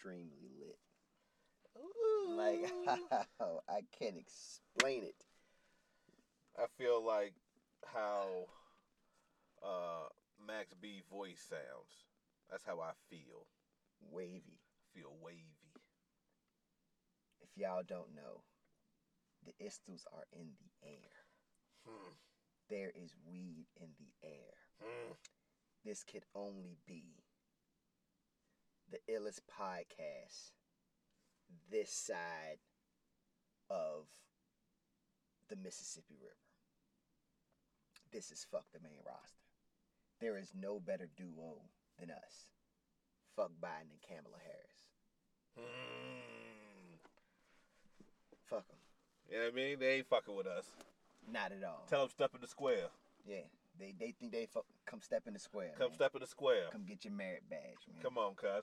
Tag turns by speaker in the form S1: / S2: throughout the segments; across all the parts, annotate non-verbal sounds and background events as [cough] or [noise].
S1: extremely lit. Like [laughs] I can't explain it.
S2: I feel like how uh, Max B voice sounds. That's how I feel.
S1: Wavy.
S2: Feel wavy.
S1: If y'all don't know, the Istles are in the air.
S2: Hmm.
S1: There is weed in the air.
S2: Hmm.
S1: This could only be the illest podcast this side of the Mississippi River. This is Fuck the Main Roster. There is no better duo than us. Fuck Biden and Kamala Harris.
S2: Hmm.
S1: Fuck them.
S2: You know what I mean? They ain't fucking with us.
S1: Not at all.
S2: Tell them step in the square.
S1: yeah, they they think they fuck, come step in the square.
S2: Come
S1: man.
S2: step in the square.
S1: Come get your merit badge, man.
S2: Come on, cuz.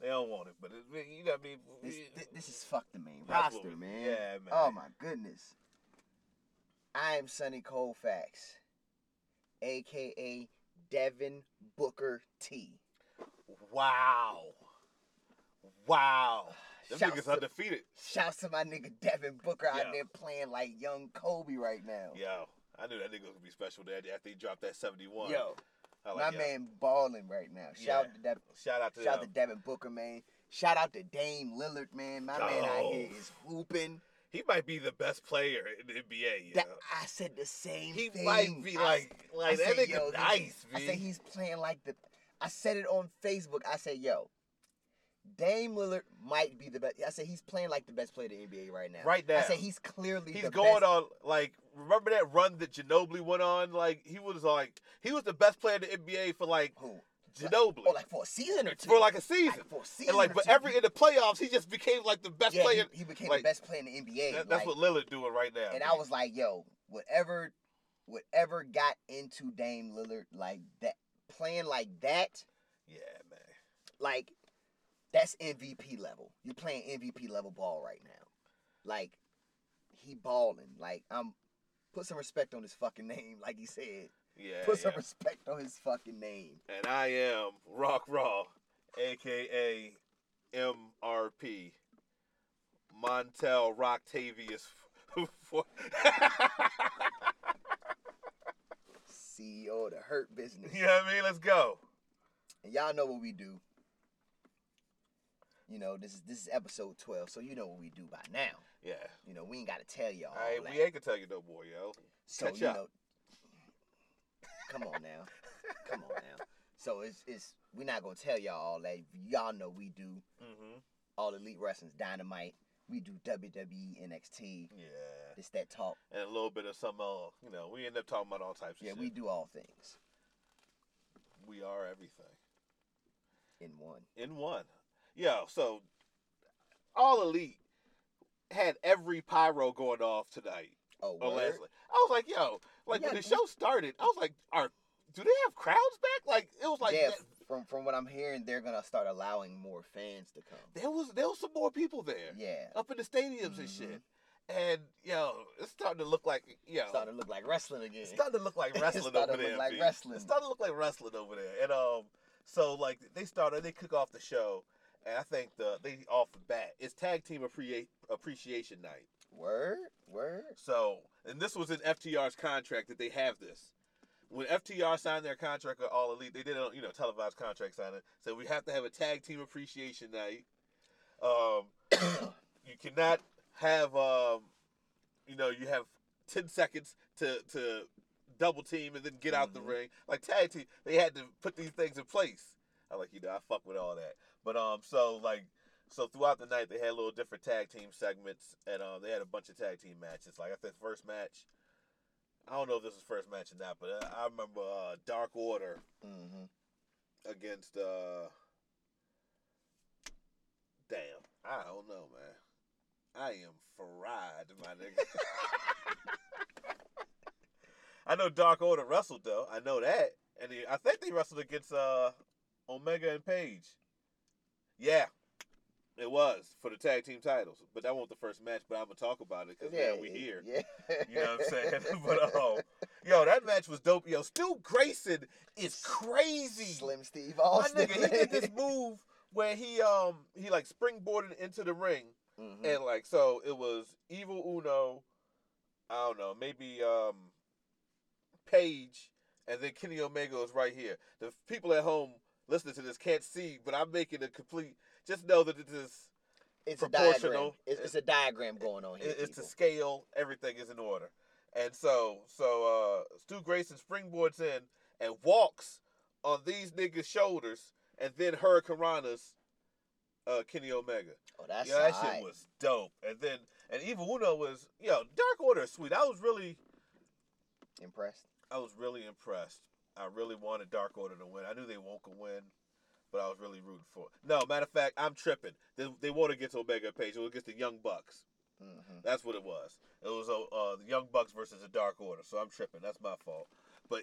S2: They don't want it, but it, you know what I mean?
S1: This, thi- this is fuck the main
S2: That's
S1: roster,
S2: we-
S1: man.
S2: yeah, man.
S1: Oh my goodness. I am Sonny Colfax, aka Devin Booker T.
S2: Wow. Wow. Them
S1: Shouts
S2: niggas
S1: to-
S2: undefeated.
S1: Shouts to my nigga Devin Booker out
S2: Yeah.
S1: there playing like young Kobe right now.
S2: Yo, I knew that nigga was gonna be special there after he dropped that 71.
S1: Yo,
S2: I
S1: my
S2: yo,
S1: man balling right now. Shout out to Devin,
S2: Shout out to
S1: shout out to. Devin Booker, man. Shout out to Dame Lillard, man. My man out here is hooping.
S2: He might be the best player in the NBA. You
S1: That,
S2: know?
S1: I said the same thing.
S2: He
S1: thing.
S2: might be
S1: I
S2: like, like that
S1: said,
S2: nigga
S1: yo,
S2: nice,
S1: I said he's playing like the. I said it on Facebook. I said, yo, Dame Lillard might be the best. I said he's playing like the best player in the NBA right now.
S2: Right now.
S1: I said he's clearly
S2: He's going
S1: best.
S2: on like remember that run that Ginobili went on? Like he was like he was the best player in the NBA for like
S1: Who?
S2: Ginobili
S1: Oh, like for a season or two.
S2: for like a season.
S1: Like for a season.
S2: and like
S1: or
S2: but
S1: two.
S2: every in the playoffs he just became like the best
S1: yeah,
S2: player.
S1: he, he became
S2: like,
S1: the best player in the NBA.
S2: That- that's
S1: like,
S2: what Lillard doing right now.
S1: and
S2: man.
S1: I was like, yo, whatever, whatever got into Dame Lillard like that, playing like that,
S2: yeah, man.
S1: like that's MVP level. You're playing MVP level ball right now. Like he balling. Like I'm put some respect on his fucking name, like he said.
S2: Yeah,
S1: Put some respect on his fucking name.
S2: And I am Rock Raw, aka MRP, Montel Rocktavius. [laughs]
S1: CEO of the Hurt Business.
S2: you know what I mean? Let's go.
S1: And y'all know what we do. You know, this is this is episode twelve, so you know what we do by now.
S2: Yeah.
S1: You know, we ain't gotta tell y'all.
S2: All right,
S1: all that.
S2: we ain't gonna tell you no more, yo.
S1: So
S2: Catch
S1: you
S2: up.
S1: know, come on now, come on now. So it's it's we're not gonna tell y'all all that. Y'all know we do
S2: Mm-hmm.
S1: all elite wrestling's dynamite. We do WWE, NXT.
S2: Yeah.
S1: It's that talk.
S2: And a little bit of some, uh, you know, we end up talking about all types of
S1: Yeah,
S2: shit.
S1: we do all things
S2: We are everything
S1: in one.
S2: in one. Yo, so all elite had every pyro going off tonight.
S1: Oh,
S2: on
S1: word?
S2: Leslie. I was like, yo, like when the show started, I was like, are do they have crowds back? Like it was like
S1: yeah.
S2: that-
S1: From from what I'm hearing, they're gonna start allowing more fans to come.
S2: there was there was some more people there
S1: Yeah.
S2: up in the stadiums and
S1: Mhm.
S2: shit. And yo, it's starting to look like yo,
S1: Starting to look like wrestling again.
S2: It's starting to look like [laughs]
S1: It's
S2: wrestling
S1: starting
S2: over
S1: to look
S2: there.
S1: like wrestling.
S2: It's starting to look like wrestling over there. And um, so like they started, they kick off the show, and I think the they off the bat it's tag team appreciate appreciation night.
S1: Word, word.
S2: So, and this was in FTR's contract that they have this. When FTR signed their contract with All Elite, they did a you know televised contract signing. So we have to have a tag team appreciation night. Um, [coughs] you cannot have um, you know, you have ten seconds to to double team and then get out the
S1: Mhm.
S2: ring. Like tag team, they had to put these things in place. I like you know, I fuck with all that. But um, so like so throughout the night they had little different tag team segments and um they had a bunch of tag team matches. Like I think the first match, I don't know if this was first match or not, but uh, I remember uh, Dark Order
S1: Mm-hmm.
S2: against uh damn i don't know man. I am fried my nigga. [laughs] I know dark order wrestled though. I know that. And he, i think they wrestled against uh omega and page yeah it was for the tag team titles but that wasn't the first match but i'm gonna talk about it because yeah, we here
S1: Yeah.
S2: you know what I'm saying? [laughs] but um, yo, that match was dope. Yo, Stu Grayson is crazy.
S1: Slim Steve
S2: My
S1: Austin.
S2: nigga, he did this [laughs] move where he um he like springboarded into the ring
S1: Mhm.
S2: and like so it was Evil Uno, I don't know, maybe um Page, and then Kenny Omega was right here. The people at home listening to this can't see, but I'm making a complete. Just know that it is
S1: it's a diagram.
S2: proportional.
S1: It's, it's a diagram going on here.
S2: it- it's to
S1: people.
S2: scale. Everything is in order, and so so uh Stu Grayson springboards in and walks on these niggas' shoulders, and then Hurricanrana's uh Kenny Omega.
S1: Oh, that's
S2: yeah, that shit was dope. And then and Evil Uno was yo Dark Order is sweet. I was really
S1: impressed.
S2: I was really impressed. I really wanted Dark Order to win. I knew they won't win, but I was really rooting for. It. No, matter of fact, I'm tripping. They, they won against Omega Page. It was against the Young Bucks.
S1: hmm
S2: That's what it was. It was uh, uh, the Young Bucks versus the Dark Order. So I'm tripping. That's my fault. But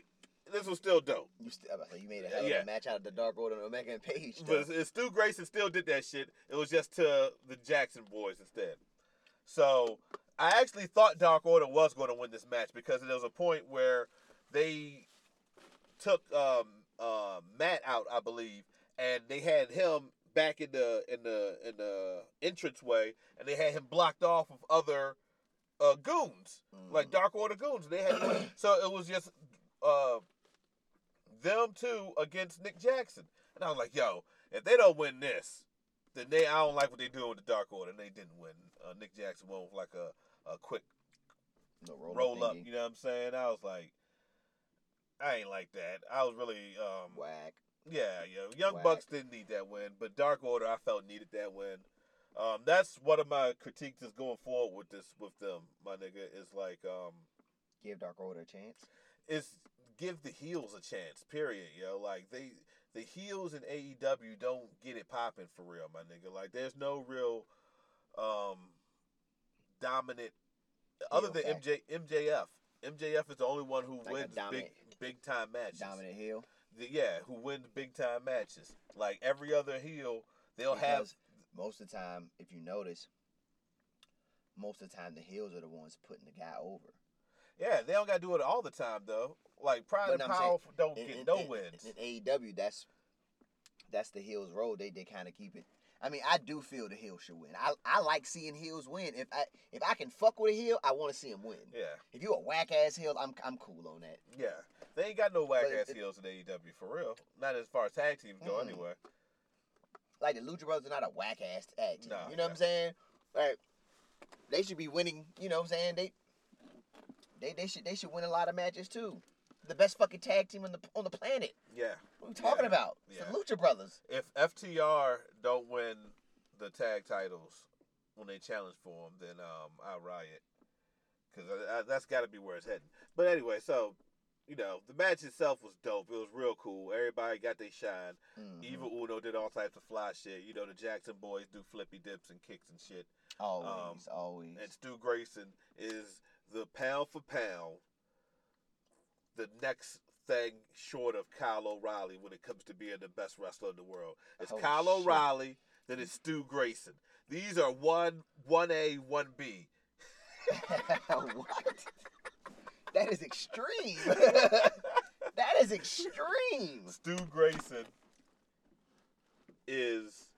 S2: this was still dope.
S1: You st- so you made a hell of
S2: Yeah.
S1: a match out of the Dark Order and Omega and Page.
S2: But it's- Stu Grayson still did that shit. It was just to the Jackson boys instead. So I actually thought Dark Order was going to win this match because there was a point where they took um, uh, Matt out, I believe, and they had him back in the in the in the entrance way, and they had him blocked off of other uh, goons like
S1: Mhm.
S2: Dark Order goons. They had [coughs] so it was just uh, them two against Nick Jackson, and I was like, yo, if they don't win this, then they I don't like what they're doing with the Dark Order, and they didn't win. Uh, Nick Jackson won with like a, a quick
S1: roll,
S2: roll up.
S1: thingy.
S2: You know what I'm saying? I was like, I ain't like that. I was really um,
S1: Whack.
S2: yeah, yeah. Young
S1: Whack.
S2: Bucks didn't need that win, but Dark Order I felt needed that win. Um, that's one of my critiques is going forward with this with them, my nigga. Is like um,
S1: Give Dark Order a chance.
S2: is give the heels a chance. Period, yo. Like they the heels in AEW don't get it popping for real, my nigga. Like there's no real um dominant other than
S1: factor.
S2: MJ MJF. MJF is the only one who
S1: Like
S2: wins big big time matches.
S1: Dominant heel.
S2: The- yeah, who wins big time matches. Like every other heel, they'll have
S1: most of the time, if you notice, most of the time the heels are the ones putting the guy over.
S2: yeah, they don't gotta do it all the time though. Like Pride and
S1: I'm saying,
S2: don't
S1: In,
S2: get
S1: in-
S2: no
S1: in-
S2: wins.
S1: In AEW, that's that's the heels road. They they kind of keep it. I mean, I do feel the heel should win. I I like seeing heels win. If I if I can fuck with a heel, I want to see him win.
S2: yeah,
S1: If you a whack ass heel, I'm I'm cool on that.
S2: yeah. They ain't got no whack
S1: But
S2: ass
S1: it-
S2: heels in AEW for real. Not as far as tag teams go,
S1: Mm.
S2: anyway.
S1: Like the Lucha Brothers are not a whack ass tag team.
S2: Nah,
S1: you know what. I'm saying? Like they should be winning. You know what I'm saying? They they they should they should win a lot of matches too. The best fucking tag team on the on the planet.
S2: Yeah.
S1: What are we talking
S2: Yeah.
S1: about? It's
S2: Yeah.
S1: the Lucha Brothers.
S2: If FTR don't win the tag titles when they challenge for them, then um, I riot. Because that's got to be where it's heading. But anyway, so you know the match itself was dope. It was real cool. Everybody got their shine.
S1: Mhm.
S2: Evil Uno did all types of fly shit. You know the Jackson boys do flippy dips and kicks and shit.
S1: Always, always.
S2: And Stu Grayson is the pound for pound, the next thing short of Kyle O'Reilly when it comes to being the best wrestler in the world. It's
S1: Oh,
S2: Kyle
S1: shit.
S2: O'Reilly, then it's Stu Grayson. These are one one A, one B. [laughs]
S1: what? That is extreme. [laughs] that is extreme.
S2: Stu Grayson is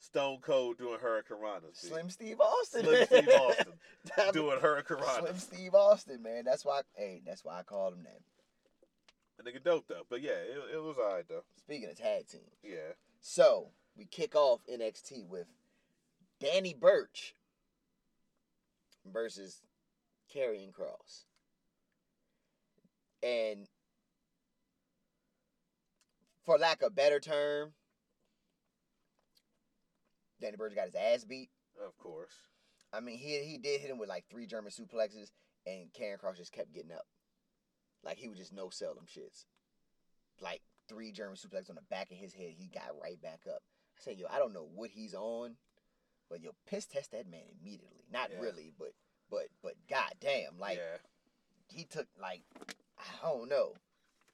S2: Stone Cold doing Hurricanranas.
S1: Slim Steve Austin.
S2: Slim Steve Austin [laughs] doing Hurricane
S1: Slim Steve Austin, man. That's why. I, Hey, that's why I called him that.
S2: A nigga dope though. But yeah, it, it was alright though.
S1: Speaking of tag teams,
S2: Yeah.
S1: so we kick off NXT with Danny Burch versus Karrion Kross, and for lack of a better term, Danny Burch got his ass beat.
S2: Of course.
S1: I mean, he he did hit him with like three German suplexes, and Karrion Kross just kept getting up. Like he would just no sell them shits. Like three German suplexes on the back of his head, he got right back up. I said, yo, I don't know what he's on, but yo, piss test that man immediately. Not
S2: Yeah.
S1: really, but but but goddamn, like
S2: yeah.
S1: he took like I don't know.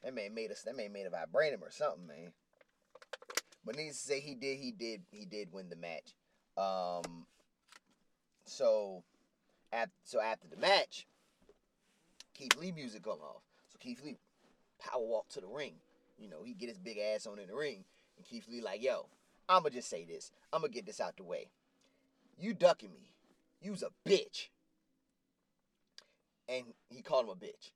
S1: That man made us. That man made a vibranium or something, man. But needless to say, he did. He did. He did win the match. Um. So, at so after the match, Keith Lee music come off. So Keith Lee power walk to the ring. You know, he get his big ass on in the ring, and Keith Lee like, yo, I'ma just say this. I'ma get this out the way. You ducking me. You's a bitch. And he called him a bitch.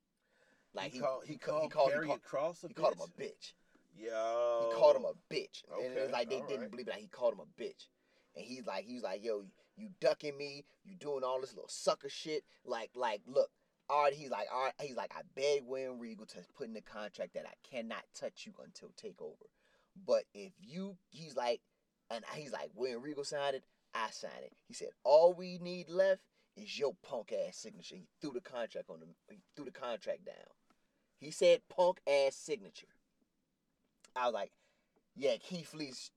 S1: Like he
S2: called,
S1: he,
S2: he called
S1: he called he called,
S2: Kross a
S1: he called him a bitch.
S2: Yo.
S1: He called him a bitch. and it was like they
S2: all
S1: didn't
S2: right.
S1: believe it. Like he called him a bitch. And he's like, he's like, yo, you ducking me, you doing all this little sucker shit. Like, like, look, all right, he's like, all right, he's like, I beg William Regal to put in the contract that I cannot touch you until takeover. But if you he's like and he's like, William Regal signed it, I signed it. He said, all we need left is your punk ass signature. He threw the contract on the he threw the contract down. He said punk ass signature. I was like, yeah, Keith Lee's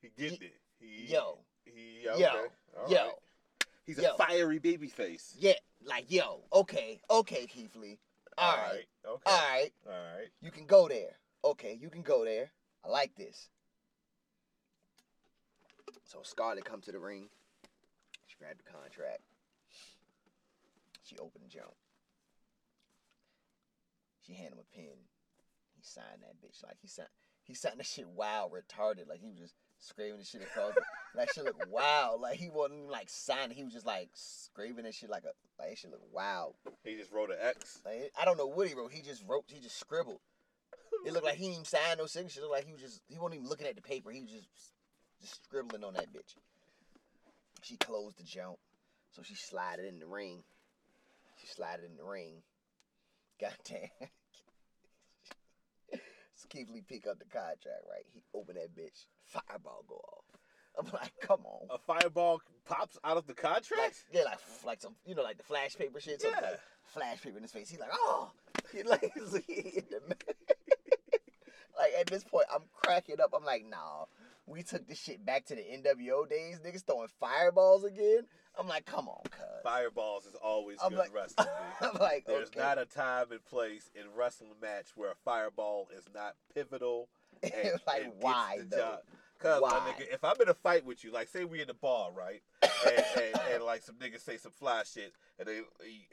S2: He getting it. He,
S1: yo,
S2: He,
S1: yo,
S2: all
S1: yo,
S2: right. He's a fiery baby face.
S1: yeah, like yo, okay, okay, Keith Lee. All right,
S2: Okay.
S1: all right,
S2: All right.
S1: you can go there. Okay, you can go there. I like this. So Scarlett come to the ring. She grabbed the contract. She opened the jump. She handed him a pen. He signed that bitch. Like he signed he signed that shit wild retarded. Like he was just scraping the shit across it. [laughs] That shit looked wild. Like he wasn't even like signing. He was just like scraping that shit like a like that shit looked wild.
S2: He just wrote an X.
S1: Like I don't know what he wrote. He just wrote. He just scribbled. It looked like he didn't even sign no signature. It looked like he was just he wasn't even looking at the paper. He was just just scribbling on that bitch. She closed the jump, so she slid it in the ring. She slided in the ring. [laughs] Goddamn. so Keith Lee pick up the contract, right? He opened that bitch. Fireball go off. I'm like, come on.
S2: A fireball pops out of the contract.
S1: Like, yeah, like like some, you know, like the flash paper shit.
S2: Yeah.
S1: like, flash paper in his face. He's like, oh, he like, [laughs] he hit the- [laughs] like at this point, I'm cracking up. I'm like, nah, we took this shit back to the NWO days. Niggas throwing fireballs again. I'm like, come on, cuz.
S2: Fireballs is always
S1: I'm
S2: good
S1: like,
S2: wrestling. [laughs]
S1: I'm like,
S2: There's
S1: okay.
S2: not a time and place in wrestling match where a fireball is not pivotal. [laughs] And,
S1: like,
S2: and
S1: why
S2: the
S1: though?
S2: job. Cause my
S1: Why?
S2: nigga, if I'm in a fight with you, like say we in the bar, right, and, and, and like some niggas say some fly shit, and they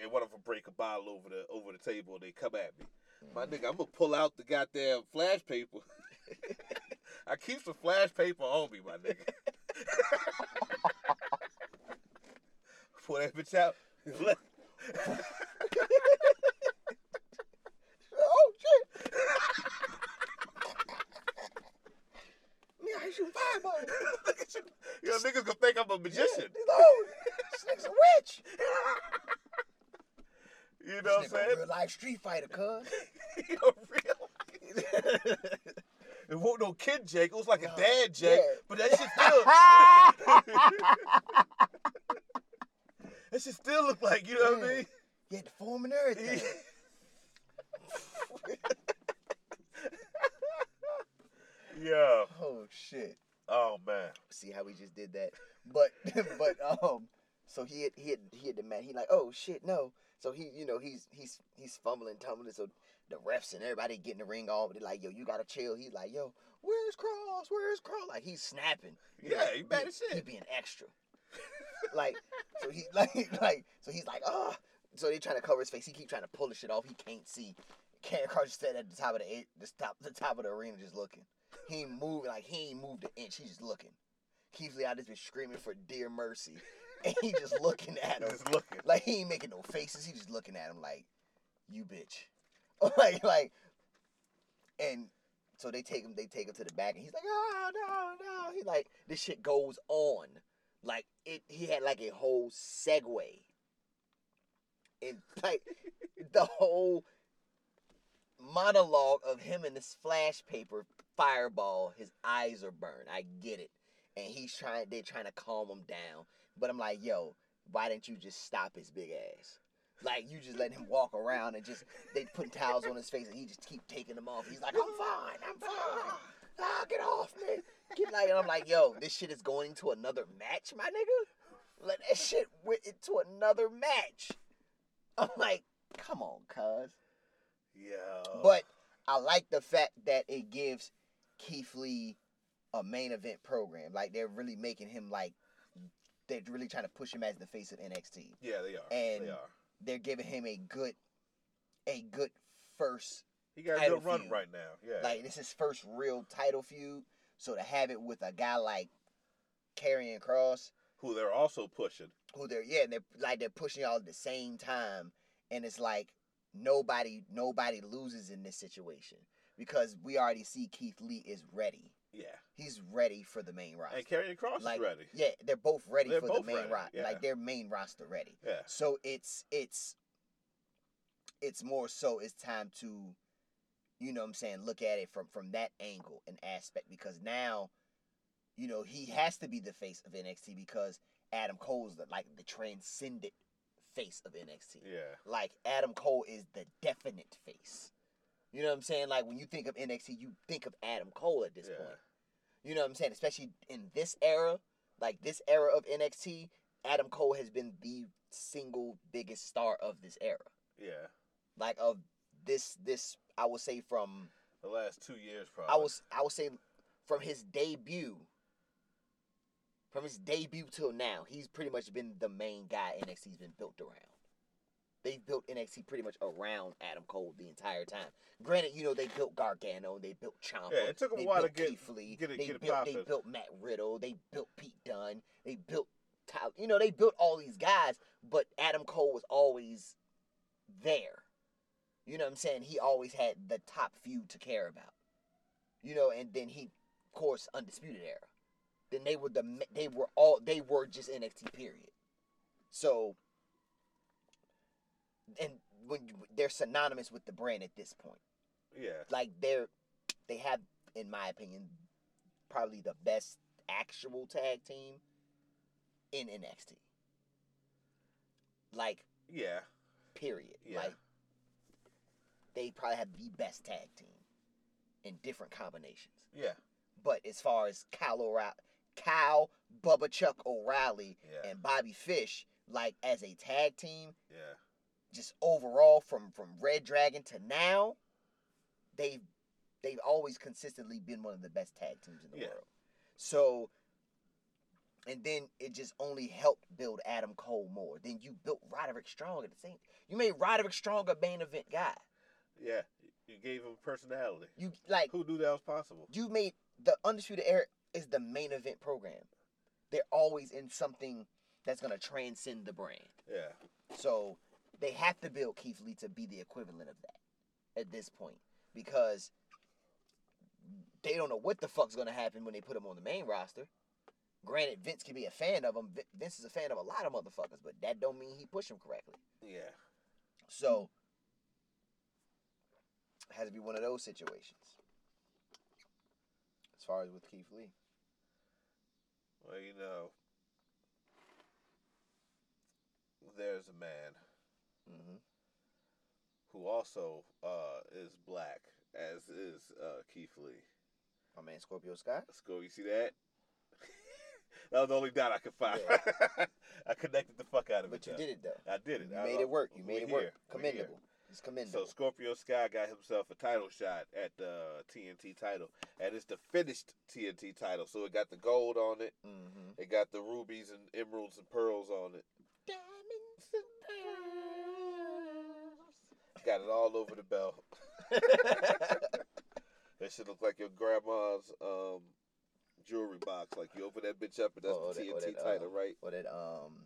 S2: and one of them break a bottle over the over the table, and they come at me. My
S1: Mm-hmm.
S2: nigga, I'm gonna pull out the goddamn flash paper. [laughs] I keep some flash paper on me, my nigga. [laughs] Pull that bitch out. [laughs]
S1: oh shit! Me, I shoot fireballs.
S2: Look at you. You niggas gonna think I'm a magician.
S1: Yeah, oh, this nigga's a witch.
S2: You know what I'm saying?
S1: Real life Street Fighter, cuz. [laughs]
S2: you know, real. It wasn't no kid Jake. It was like a dad Jake.
S1: yeah.
S2: But that shit still. [laughs] that shit still look like, you know what I mean?
S1: Had the form and everything. [laughs]
S2: yeah.
S1: oh shit.
S2: Oh man.
S1: See how we just did that? But [laughs] but um so he had he had he had the man he like, oh shit, no. So he you know, he's he's he's fumbling, tumbling, so the refs and everybody getting the ring off. They're like, yo, you gotta chill. He's like, yo, where's Kross? Where's Kross? Like he's snapping. You
S2: Yeah,
S1: know,
S2: he mad as
S1: He being extra. like so he [laughs] like like so he's like, oh so they trying to cover his face. He keep trying to pull the shit off. He can't see. Kross just standing at the top of the the top the top of the arena just looking. He ain't moving like he ain't moved an inch. He's just looking. Keith Lee out just been screaming for dear mercy, and he just looking at him
S2: Just looking.
S1: like he ain't making no faces. He just looking at him like, you bitch, [laughs] like like, and so they take him. They take him to the back, and he's like, oh no no. He like this shit goes on, like it. He had like a whole segue, and [laughs] like the whole monologue of him and this flash paper fireball. His eyes are burned. I get it, and he's trying. They're trying to calm him down, but I'm like, yo, why didn't you just stop his big ass? Like you just let him walk around and just they putting towels on his face and he just keep taking them off. He's like, I'm fine, I'm fine. Ah, get off me. Get like and I'm like, yo, this shit is going into another match, my nigga. Let that shit went into another match. I'm like, come on, cuz.
S2: Yeah.
S1: But I like the fact that it gives Keith Lee a main event program. Like they're really making him like they're really trying to push him as the face of NXT.
S2: yeah, they are.
S1: and-
S2: they are.
S1: They're giving him a good a good first
S2: He got a good run
S1: feud.
S2: right now. Yeah.
S1: Like this is his first real title feud. So to have it with a guy like Karrion Kross,
S2: who they're also pushing.
S1: who they're yeah, and they're like they're pushing y'all at the same time, and it's like nobody nobody loses in this situation because we already see Keith Lee is ready.
S2: Yeah.
S1: He's ready for the main roster.
S2: And Karrion Kross
S1: like
S2: is ready.
S1: yeah, they're both ready
S2: They're
S1: for the main roster.
S2: yeah.
S1: Like their main roster ready.
S2: Yeah.
S1: So it's it's it's more so it's time to you know what I'm saying look at it from from that angle and aspect because now you know he has to be the face of NXT because Adam Cole's the like the transcendent face of NXT.
S2: Yeah.
S1: Like Adam Cole is the definite face. You know what I'm saying? Like when you think of NXT, you think of Adam Cole at this
S2: Yeah.
S1: point. You know what I'm saying? Especially in this era, like this era of NXT, Adam Cole has been the single biggest star of this era.
S2: Yeah.
S1: Like of this this I would say from
S2: The last two years, probably.
S1: I was I would say from his debut from his debut till now, he's pretty much been the main guy NXT's been built around. They've built NXT pretty much around Adam Cole the entire time. Granted, you know they built Gargano, they built Ciampa.
S2: Yeah, it took 'em a while to get-
S1: Keith Lee,
S2: get it-
S1: they
S2: get
S1: built they built Matt Riddle, they built Pete Dunne, they built Tyler. You know they built all these guys, but Adam Cole was always there. You know what I'm saying? He always had the top few to care about. You know, and then he, of course, undisputed era. Then they were the they were all they were just NXT period. So, and when you, they're synonymous with the brand at this point,
S2: Yeah.
S1: like they're they have, in my opinion, probably the best actual tag team in NXT. Like
S2: Yeah.
S1: period.
S2: Yeah.
S1: Like they probably have the best tag team in different combinations.
S2: Yeah.
S1: But as far as Kyle O'Reilly, Kyle, Bubba Chuck O'Reilly,
S2: Yeah.
S1: and Bobby Fish, like as a tag team,
S2: Yeah.
S1: Just overall from from Red Dragon to now, they've they've always consistently been one of the best tag teams in the
S2: Yeah.
S1: world. So and then it just only helped build Adam Cole more. Then you built Roderick Strong at the same. You made Roderick Strong a main event guy.
S2: Yeah. You gave him personality.
S1: You like
S2: Who knew that was possible?
S1: you made the Undisputed Era is the main event program. They're always in something that's gonna transcend the brand.
S2: Yeah.
S1: So they have to build Keith Lee to be the equivalent of that at this point because they don't know what the fuck's gonna happen when they put him on the main roster. Granted, Vince can be a fan of him. Vince is a fan of a lot of motherfuckers, but that don't mean he push him correctly.
S2: Yeah.
S1: So it has to be one of those situations. As far as with Keith Lee.
S2: Well, you know, there's a man
S1: hmm
S2: who also uh, is black, as is uh, Keith Lee.
S1: My man Scorpio Sky.
S2: Go. You see that? [laughs] that was the only dot I could find. [laughs] I connected the fuck out of
S1: But
S2: it.
S1: But you
S2: though.
S1: did it though.
S2: I did it.
S1: You
S2: I-
S1: made it work. You made it work.
S2: Here.
S1: Commendable. It's
S2: So. Scorpio Sky got himself a title shot at the TNT title, and it's the finished TNT title. So it got the gold on it.
S1: mm-hmm.
S2: It got the rubies and emeralds and pearls on it.
S1: Diamonds and
S2: Got it all over the belt. [laughs] That should look like your grandma's um, jewelry box. Like you open that bitch up and that's
S1: Or
S2: the
S1: that-
S2: TNT
S1: that,
S2: title,
S1: uh,
S2: right?
S1: or that um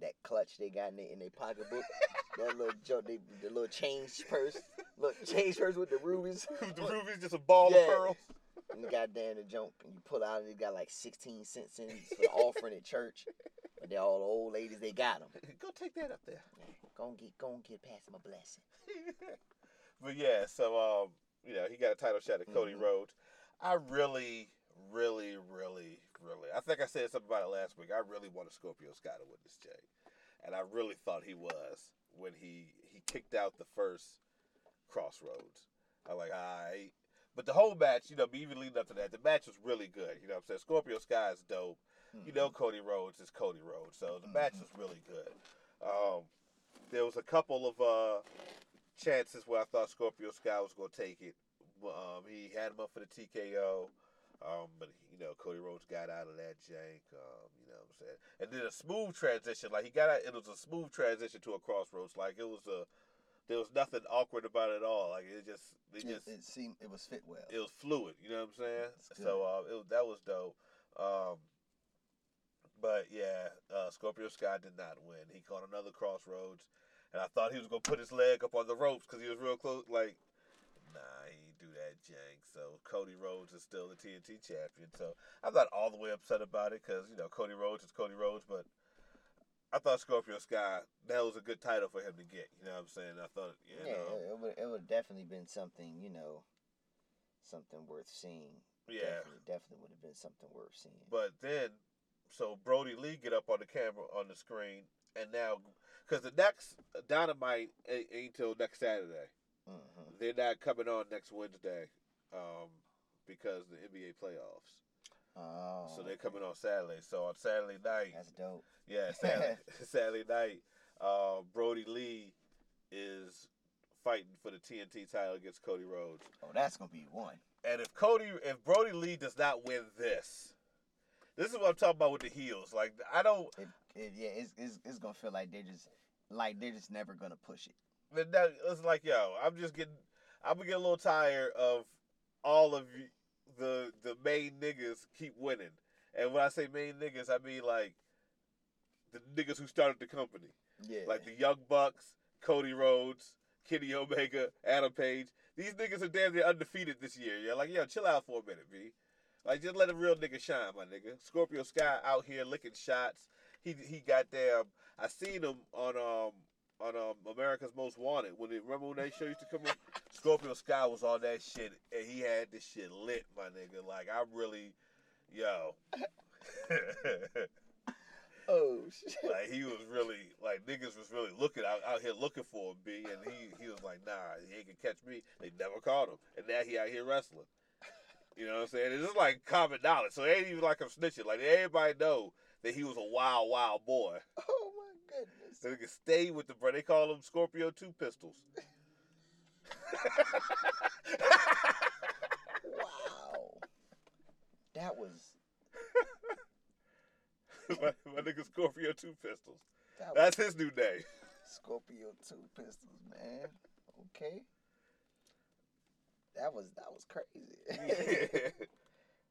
S1: that clutch they got in their in their pocketbook. [laughs] that little joke, they, the little change purse, look change purse with the rubies. [laughs]
S2: the rubies just a ball
S1: Yeah.
S2: of pearls.
S1: And the goddamn the junk, and you pull out and it got like sixteen cents in for the offering at church. But they all the old ladies, they got them. [laughs]
S2: Go take that up there.
S1: Go and get, go and get past my blessing. [laughs]
S2: but yeah, so um, you know, he got a title shot at Cody
S1: Mhm.
S2: Rhodes. I really, really, really, really. I think I said something about it last week. I really wanted Scorpio Sky to win this Jay, and I really thought he was when he he kicked out the first Cross Rhodes. I'm like, all right. But the whole match, you know, even leading up to that, the match was really good. You know what I'm saying? Scorpio Sky is dope. You know Cody Rhodes is Cody Rhodes, so the match
S1: Mhm.
S2: was really good. Um, there was a couple of uh, chances where I thought Scorpio Sky was going to take it. Um, he had him up for the TKO, um, but you know Cody Rhodes got out of that jank. Um, you know what I'm saying, and then a smooth transition. Like he got out, it was a smooth transition to a Cross Rhodes. Like it was a there was nothing awkward about it at all. Like it just,
S1: It,
S2: just,
S1: it seemed it was fit well.
S2: it was fluid. You know what I'm saying? So uh, it that was dope. Um, but yeah, uh, Scorpio Sky did not win. He caught another Cross Rhodes, and I thought he was gonna put his leg up on the ropes because he was real close. Like, nah, he do that jank. So Cody Rhodes is still the TNT champion. So I'm not all the way upset about it because you know Cody Rhodes is Cody Rhodes, but I thought Scorpio Sky that was a good title for him to get. You know what I'm saying? I thought, you
S1: yeah,
S2: know,
S1: it would it would definitely been something you know, something worth seeing.
S2: yeah.
S1: definitely, definitely would have been something worth seeing.
S2: But then, so Brodie Lee get up on the camera on the screen, and now because the next Dynamite ain't, ain't till next Saturday.
S1: hmm
S2: They're not coming on next Wednesday, um, because the NBA playoffs.
S1: Oh,
S2: so they're coming on Saturday. So on Saturday night,
S1: That's dope.
S2: yeah, [laughs] Saturday, [laughs] Saturday night, uh, Brodie Lee is fighting for the TNT title against Cody Rhodes.
S1: Oh, that's gonna be one.
S2: And if Cody, if Brodie Lee does not win this, this is what I'm talking about with the heels. Like I don't.
S1: It, it, yeah, it's, it's it's gonna feel like they're just like they're just never gonna push it.
S2: But that, it's like, yo, I'm just getting, I'm gonna get a little tired of all of you, the the main niggas keep winning. And when I say main niggas, I mean like the niggas who started the company,
S1: Yeah,
S2: like the Young Bucks, Cody Rhodes, Kenny Omega, Adam Page. These niggas are damn near undefeated this year. Yeah, like yo, chill out for a minute, b. Like just let a real nigga shine, my nigga. Scorpio Sky out here licking shots. He he got damn. I seen him on um on um America's Most Wanted when they remember when that show used to come on. [laughs] Scorpio Sky was on that shit and he had this shit lit, my nigga. Like I really, yo. [laughs]
S1: oh shit.
S2: like he was really like niggas was really looking out, out here looking for him, B, and he he was like, nah, he ain't gonna catch me. They never caught him, and now he out here wrestling. You know what I'm saying? It's just like common knowledge, so it ain't even like I'm snitching. Like everybody know that he was a wild, wild boy. [laughs]
S1: Oh my goodness.
S2: So they can stay with the bro. They call him Scorpio Two Pistols. [laughs]
S1: Wow. That was [laughs]
S2: my, my nigga Scorpio Two Pistols.
S1: that
S2: That's his new name.
S1: Scorpio two pistols, man. Okay. That was that was crazy. [laughs]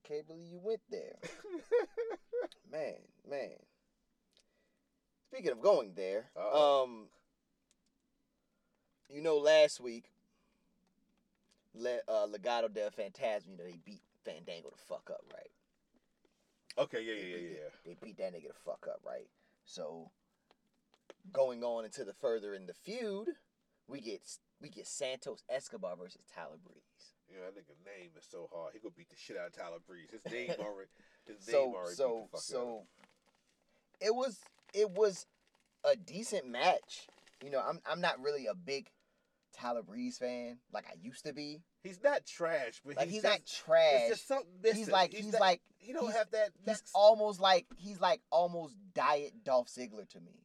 S1: Can't believe you went there. [laughs] Man, man. Speaking of going there,
S2: Uh-oh.
S1: um you know last week Le, uh, Legado del Fantasma, you know, they beat Fandango the fuck up, right?
S2: okay, yeah,
S1: They
S2: yeah, yeah, yeah.
S1: They beat that nigga the fuck up, right? So going on into the further in the feud, we get we get Santos Escobar versus Tyler Breeze.
S2: Yeah, that nigga name is so hard. He gonna beat the shit out of Tyler Breeze. His name [laughs] already. His name
S1: So
S2: already
S1: so
S2: beat the fuck
S1: so it was it was a decent match. You know, I'm I'm not really a big Tyler Breeze fan like I used to be.
S2: He's not trash, but
S1: Like
S2: he's,
S1: he's,
S2: just,
S1: not trash.
S2: It's just something missing.
S1: He's like he's,
S2: not-
S1: like
S2: he don't have that.
S1: he's almost like he's like almost diet Dolph Ziggler to me.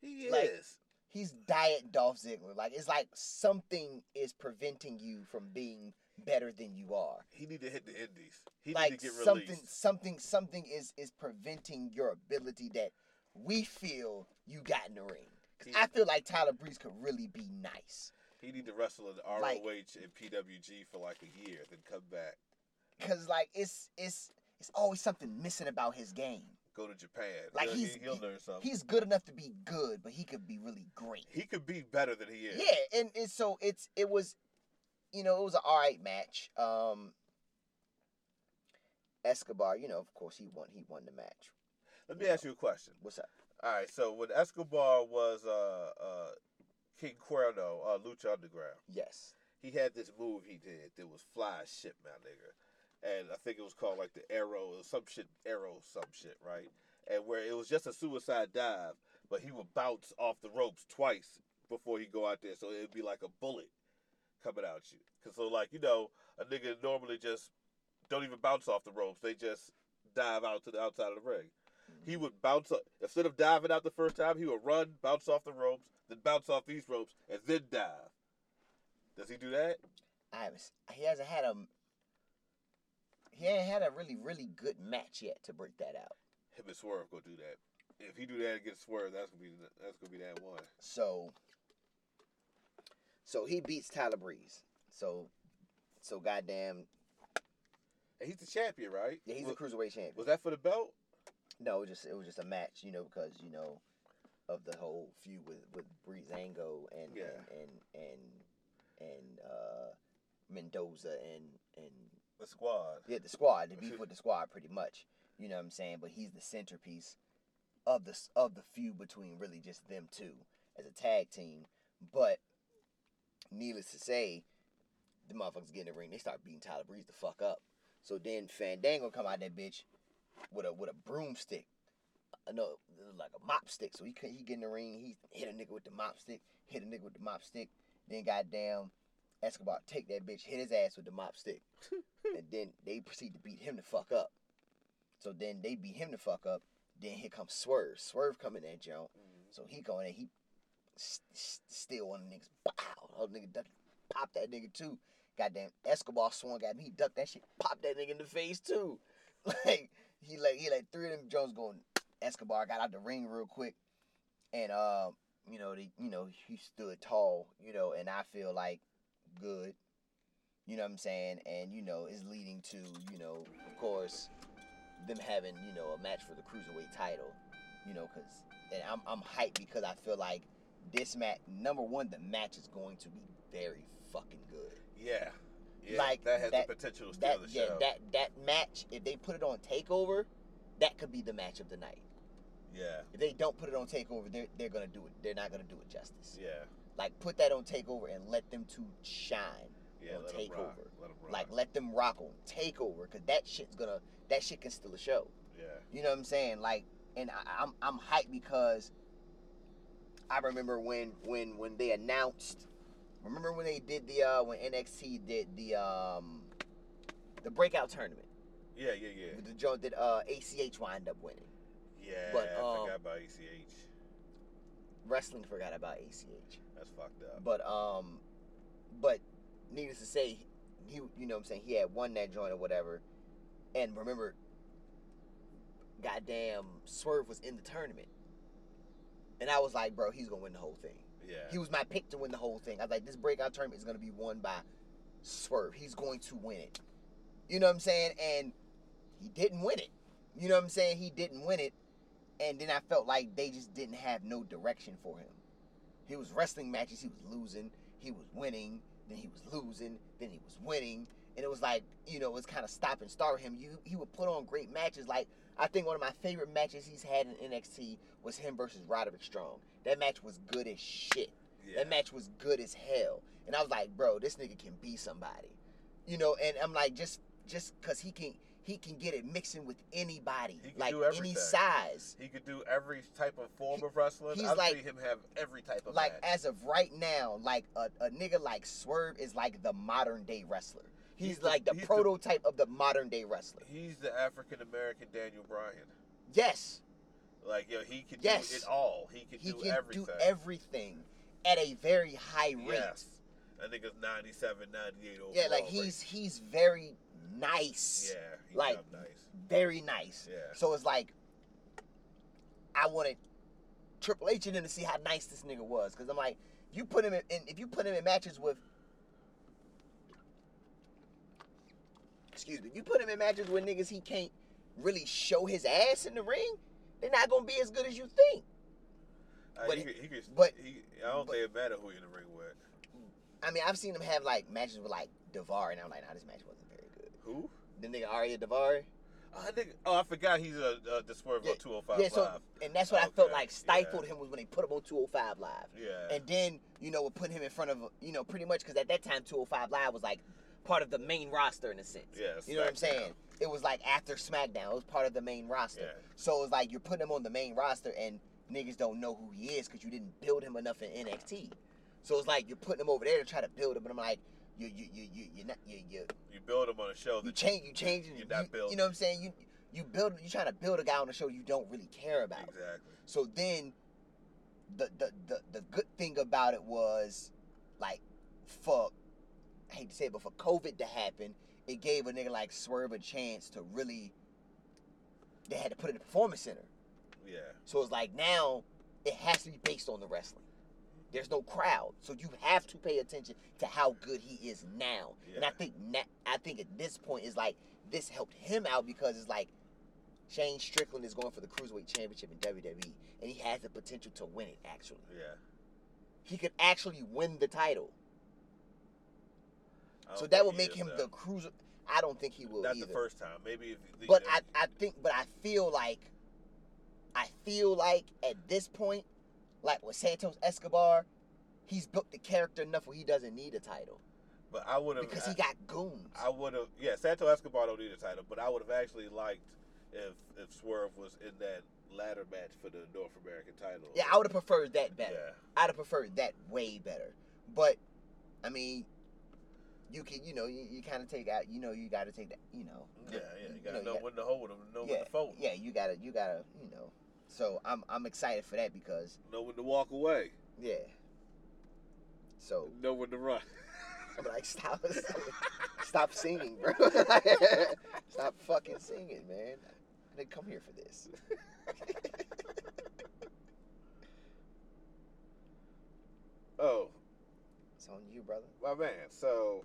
S2: he
S1: like-
S2: is.
S1: He's diet Dolph Ziggler. Like it's like something is preventing you from being better than you are.
S2: He need to hit the indies. He
S1: like
S2: need to get
S1: something
S2: released.
S1: something something is is preventing your ability that we feel you got in the ring. 'Cause
S2: He-
S1: I feel like Tyler Breeze could really be nice.
S2: He need to wrestle in ROH
S1: like-
S2: and PWG for like a year, then come back.
S1: Cause like it's it's it's always something missing about his game.
S2: Go to Japan.
S1: Like,
S2: he'll,
S1: he's-
S2: he, will learn something.
S1: He's good enough to be good, but he could be really great.
S2: he could be better than he is.
S1: Yeah, and, and so it's it was, you know, it was an all right match. Um, Escobar, you know, of course he won. He won the match.
S2: Let me ask you a question.
S1: What's up?
S2: All right, so when Escobar was uh, uh, King Cuerno, uh, Lucha Underground,
S1: Yes.
S2: he had this move he did that was fly shit, my nigga. And I think it was called like the arrow or some shit, arrow some shit, right? And where it was just a suicide dive, but he would bounce off the ropes twice before he go out there, so it'd be like a bullet coming out you. Cause so like you know, a nigga normally just don't even bounce off the ropes; they just dive out to the outside of the ring. He mm-hmm. would bounce up instead of diving out the first time. He would run, bounce off the ropes, then bounce off these ropes, and then dive. Does he do that?
S1: I haven't. He hasn't had a. He ain't had a really really good match yet to break that out.
S2: Him and Swerve go do that. If he do that against Swerve, that's gonna be that's gonna be that one.
S1: So. So he beats Tyler Breeze. So, so goddamn,
S2: And he's the champion, right?
S1: yeah, he's
S2: was,
S1: the cruiserweight champion.
S2: was that for the belt?
S1: No, it was just it was just a match, you know, because you know of the whole feud with with Breezango and
S2: Yeah.
S1: and and and, and uh, Mendoza and and
S2: The squad.
S1: yeah, the squad, the [laughs] beef with the squad, pretty much. You know what I'm saying? But he's the centerpiece of the of the feud between really just them two as a tag team. But needless to say, the motherfuckers get in the ring, they start beating Tyler Breeze the fuck up. So then Fandango come out that bitch with a with a broomstick. Uh, no, like a mop stick. So he he get in the ring, he hit a nigga with the mop stick, hit a nigga with the mop stick. Then goddamn Escobar take that bitch, hit his ass with the mop stick [laughs] and then they proceed to beat him the fuck up. So then they beat him the fuck up. Then here comes Swerve. Swerve coming that jump. So he going and he s- s- steal one of the niggas. Bow. Other nigga duck, pop that nigga too. Goddamn Escobar swung at him. He ducked that shit. popped that nigga in the face too. [laughs] Like he like he like three of them Jones going. Escobar got out the ring real quick, and um you know they you know he stood tall you know and I feel like good you know what I'm saying? And you know, is leading to, you know, of course, them having, you know, a match for the cruiserweight title. You know, cause and I'm I'm hyped because I feel like this match number one, the match is going to be very fucking good.
S2: Yeah. Yeah.
S1: Like,
S2: that has
S1: that-
S2: the potential to steal
S1: That
S2: the
S1: yeah,
S2: show.
S1: that that match, if they put it on takeover, that could be the match of the night.
S2: yeah.
S1: If they don't put it on takeover, they're they're gonna do it. They're not gonna do it justice.
S2: Yeah.
S1: Like put that on takeover and let them two shine.
S2: Yeah.
S1: on
S2: Let 'em rock.
S1: takeover.
S2: Let.
S1: Like let them rock on takeover, cause that shit's gonna that shit can steal a show.
S2: yeah.
S1: You know what I'm saying? Like, and I, I'm I'm hyped because I remember when when when they announced. Remember when they did the uh when NXT did the um the breakout tournament
S2: Yeah. Yeah. Yeah.
S1: the joint that uh ACH wind up winning.
S2: Yeah.
S1: But,
S2: I
S1: um,
S2: forgot about ACH.
S1: Wrestling forgot about ACH.
S2: That's fucked up.
S1: But um, but needless to say, he you know what I'm saying he had won that joint or whatever, and remember, goddamn Swerve was in the tournament, and I was like, bro, he's gonna win the whole thing.
S2: yeah.
S1: He was my pick to win the whole thing. I was like, this breakout tournament is gonna be won by Swerve. He's going to win it. You know what I'm saying? And he didn't win it. You know what I'm saying? He didn't win it. And then I felt like they just didn't have no direction for him. He was wrestling matches, he was losing, he was winning, then he was losing, then he was winning. And it was like, you know, it was kind of stop and start him. You he would put on great matches. Like I think one of my favorite matches he's had in NXT was him versus Roderick Strong. That match was good as shit.
S2: yeah.
S1: That match was good as hell. And I was like, bro, this nigga can be somebody. You know, and I'm like, just just cause he can he can get it mixing with anybody.
S2: He can
S1: like any size.
S2: He could do every type of form
S1: He-
S2: of wrestling.
S1: he's
S2: I've
S1: like-
S2: seen him have every type of
S1: Like
S2: match.
S1: as of right now, like a, a nigga like Swerve is like the modern day wrestler. He's,
S2: He's the-
S1: like the
S2: he's the-
S1: prototype of the modern day wrestler.
S2: He's the African American Daniel Bryan.
S1: Yes.
S2: Like yo, he can
S1: Yes.
S2: do it all. He can
S1: He
S2: do
S1: can
S2: everything.
S1: do everything at a very high rate.
S2: Yes. I think it's 97, 98 overall.
S1: Yeah, like
S2: rate.
S1: he's he's very nice.
S2: Yeah,
S1: like,
S2: nice.
S1: very nice.
S2: Yeah.
S1: So it's like I wanted Triple H in him to see how nice this nigga was, because I'm like, you put him in, if you put him in matches with, excuse me, you put him in matches with niggas he can't really show his ass in the ring, they're not gonna be as good as you think.
S2: Uh,
S1: but
S2: he, could- he,
S1: but-
S2: he, I don't
S1: but-
S2: think it matter who you're in the ring with.
S1: I mean, I've seen him have like matches with like Davar, and I'm like, nah, this match wasn't very good.
S2: Who?
S1: The nigga Ariya Daivari.
S2: Oh, I think. Oh, I forgot he's a uh, the swerve
S1: Yeah,
S2: on 205
S1: Yeah, so
S2: Live.
S1: and that's what I felt like stifled
S2: yeah.
S1: him was when they put him on 205 Live.
S2: Yeah.
S1: And then, you know, would put him in front of, you know, pretty much because at that time 205 Live was like part of the main roster in a sense.
S2: Yeah,
S1: You know what I'm saying? It was like after SmackDown, it was part of the main roster.
S2: Yeah.
S1: So it was like you're putting him on the main roster and niggas don't know who he is because you didn't build him enough in NXT. So it's like you're putting him over there to try to build him, but I'm like, you you you you you not you you
S2: you build him on a show
S1: you
S2: that
S1: change you change
S2: you're not
S1: you,
S2: building.
S1: you know what I'm saying? You you build you trying to build a guy on a show you don't really care about.
S2: exactly.
S1: So then, the the the, the good thing about it was, like, for I hate to say it, but for COVID to happen, it gave a nigga like Swerve a chance to really. They had to put it in the performance center,
S2: Yeah.
S1: so it's like now it has to be based on the wrestling. There's no crowd, so you have to pay attention to how good he is now. Yeah. And I think na- I think at this point is like this helped him out because it's like Shane Strickland is going for the cruiserweight championship in WWE, and he has the potential to win it. Actually,
S2: Yeah.
S1: he could actually win the title.
S2: I
S1: So that would make him the cruiser. I don't think he will
S2: Not
S1: either.
S2: the first time. Maybe if
S1: But I, I think, but I feel like, I feel like at this point, like with Santos Escobar, he's built the character enough where he doesn't need a title
S2: but I would have
S1: because he got goons.
S2: I would have, yeah. Santos Escobar don't need a title, but I would have actually liked if if Swerve was in that ladder match for the North American title.
S1: yeah, I would have preferred that better.
S2: Yeah.
S1: I'd have preferred that way better. But I mean, you can, you know, you, you kind of take out, you know, you got to take that, you know.
S2: Yeah, yeah. You gotta
S1: know,
S2: know,
S1: you got-
S2: when to hold them, know
S1: yeah,
S2: when to fold 'em,
S1: yeah, you gotta, you gotta, you know. So I'm, I'm excited for that because,
S2: know when to walk away,
S1: yeah. So
S2: know when to run. [laughs]
S1: I'm like, stop, [laughs] stop singing, bro. [laughs] stop fucking singing, man. I didn't come here for this.
S2: oh,
S1: It's on you, brother.
S2: my man. So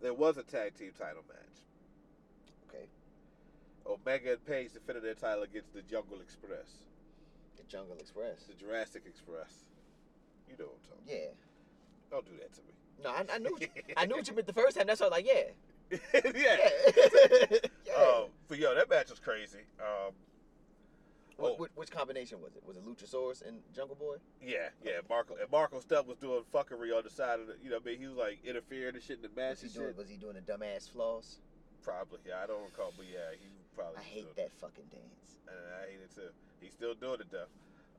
S2: there was a tag team title match.
S1: Okay,
S2: Omega and Page defended their title against the Jungle Express,
S1: the Jungle Express.
S2: the Jurassic Express. You know what I'm talking.
S1: Yeah.
S2: Don't do that to me.
S1: No, I, I knew, you, [laughs] I knew what you meant the first time. That's why I was like, yeah, [laughs]
S2: yeah.
S1: yeah. [laughs] yeah.
S2: Um, but yo, that match was crazy. Um,
S1: What,
S2: oh.
S1: which, which combination was it? Was it Luchasaurus and Jungle Boy?
S2: yeah, yeah. Marco and Marko Stunt was doing fuckery on the side of the. You know, what I mean, he was like interfering and shit in the match
S1: Was he doing?
S2: shit.
S1: Was he doing the dumbass floss?
S2: Probably, yeah. I don't recall, but yeah, he probably.
S1: I hate that fucking dance.
S2: And I hate it too. He's still doing it though.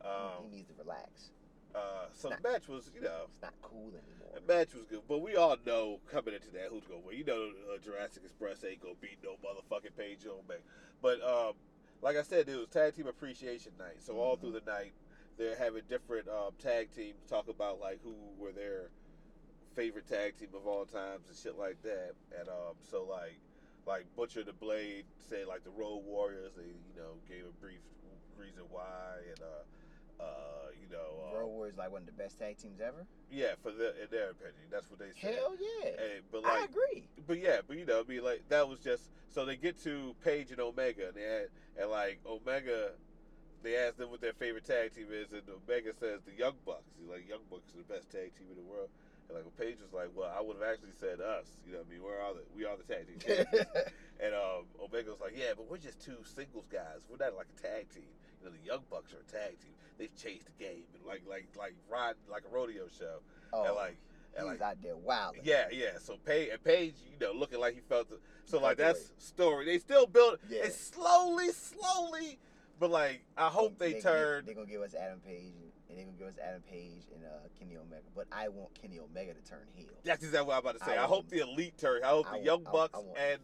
S1: he
S2: Um,
S1: needs to relax.
S2: uh, so
S1: Nah.
S2: the match was, you know,
S1: It's not cool anymore.
S2: the match was good, but we all know coming into that who's gonna win. You know, uh, Jurassic Express ain't gonna beat no motherfucking Page Omega. But um, like I said, it was Tag Team Appreciation Night. So all
S1: Mhm.
S2: through the night, they're having different um, tag teams talk about like who were their favorite tag team of all times and shit like that. And um, so like like Butcher the Blade said like the Road Warriors. They you know gave a brief reason why and uh uh you know uh,
S1: Road Warriors like one of the best tag teams ever.
S2: yeah for the, in their opinion that's what they said.
S1: Hell yeah,
S2: Hey, but
S1: I agree.
S2: but yeah, but you know, I mean, like that was just so they get to Page and Omega, and they had, and like Omega, they asked them what their favorite tag team is, and Omega says the Young Bucks. He's like, Young Bucks are the best tag team in the world. And like Page was like, well, I would have actually said us. You know, what I mean, we're all the we are the tag team. [laughs] and um, Omega was like, yeah, but we're just two singles guys. We're not like a tag team. You know, the Young Bucks are a tag team. They've changed the game and like like like ride like a rodeo show.
S1: oh,
S2: and like and
S1: he's
S2: like
S1: out there wild.
S2: yeah, yeah. So Page, and Page, you know, looking like he felt. The, so like that's story. They still build.
S1: Yeah.
S2: It's slowly, slowly, but like I hope they, turn.
S1: They're gonna give us Adam Page, and they're gonna give us Adam Page and uh, Kenny Omega. But I want Kenny Omega to turn heel.
S2: That's exactly what I'm about to say.
S1: I
S2: I, hope the elite turn. I hope
S1: I
S2: the
S1: want-
S2: young bucks
S1: I want-
S2: and.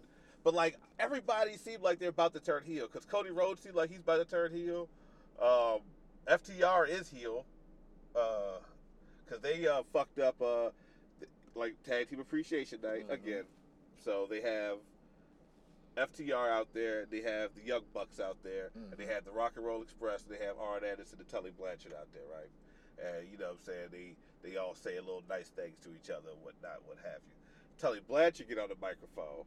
S2: But like everybody seemed like they're about to turn heel because Cody Rhodes seemed like he's about to turn heel. Um, FTR is heel because they uh, fucked up uh, like tag team appreciation night
S1: Mhm.
S2: again. So they have FTR out there, they have the Young Bucks out there, and they
S1: Mhm.
S2: have the Rock and Roll Express, and they have Arn Anderson and Tully Blanchard out there, right? And you know what I'm saying? They they all say a little nice things to each other and whatnot, what have you. Tully Blanchard get on the microphone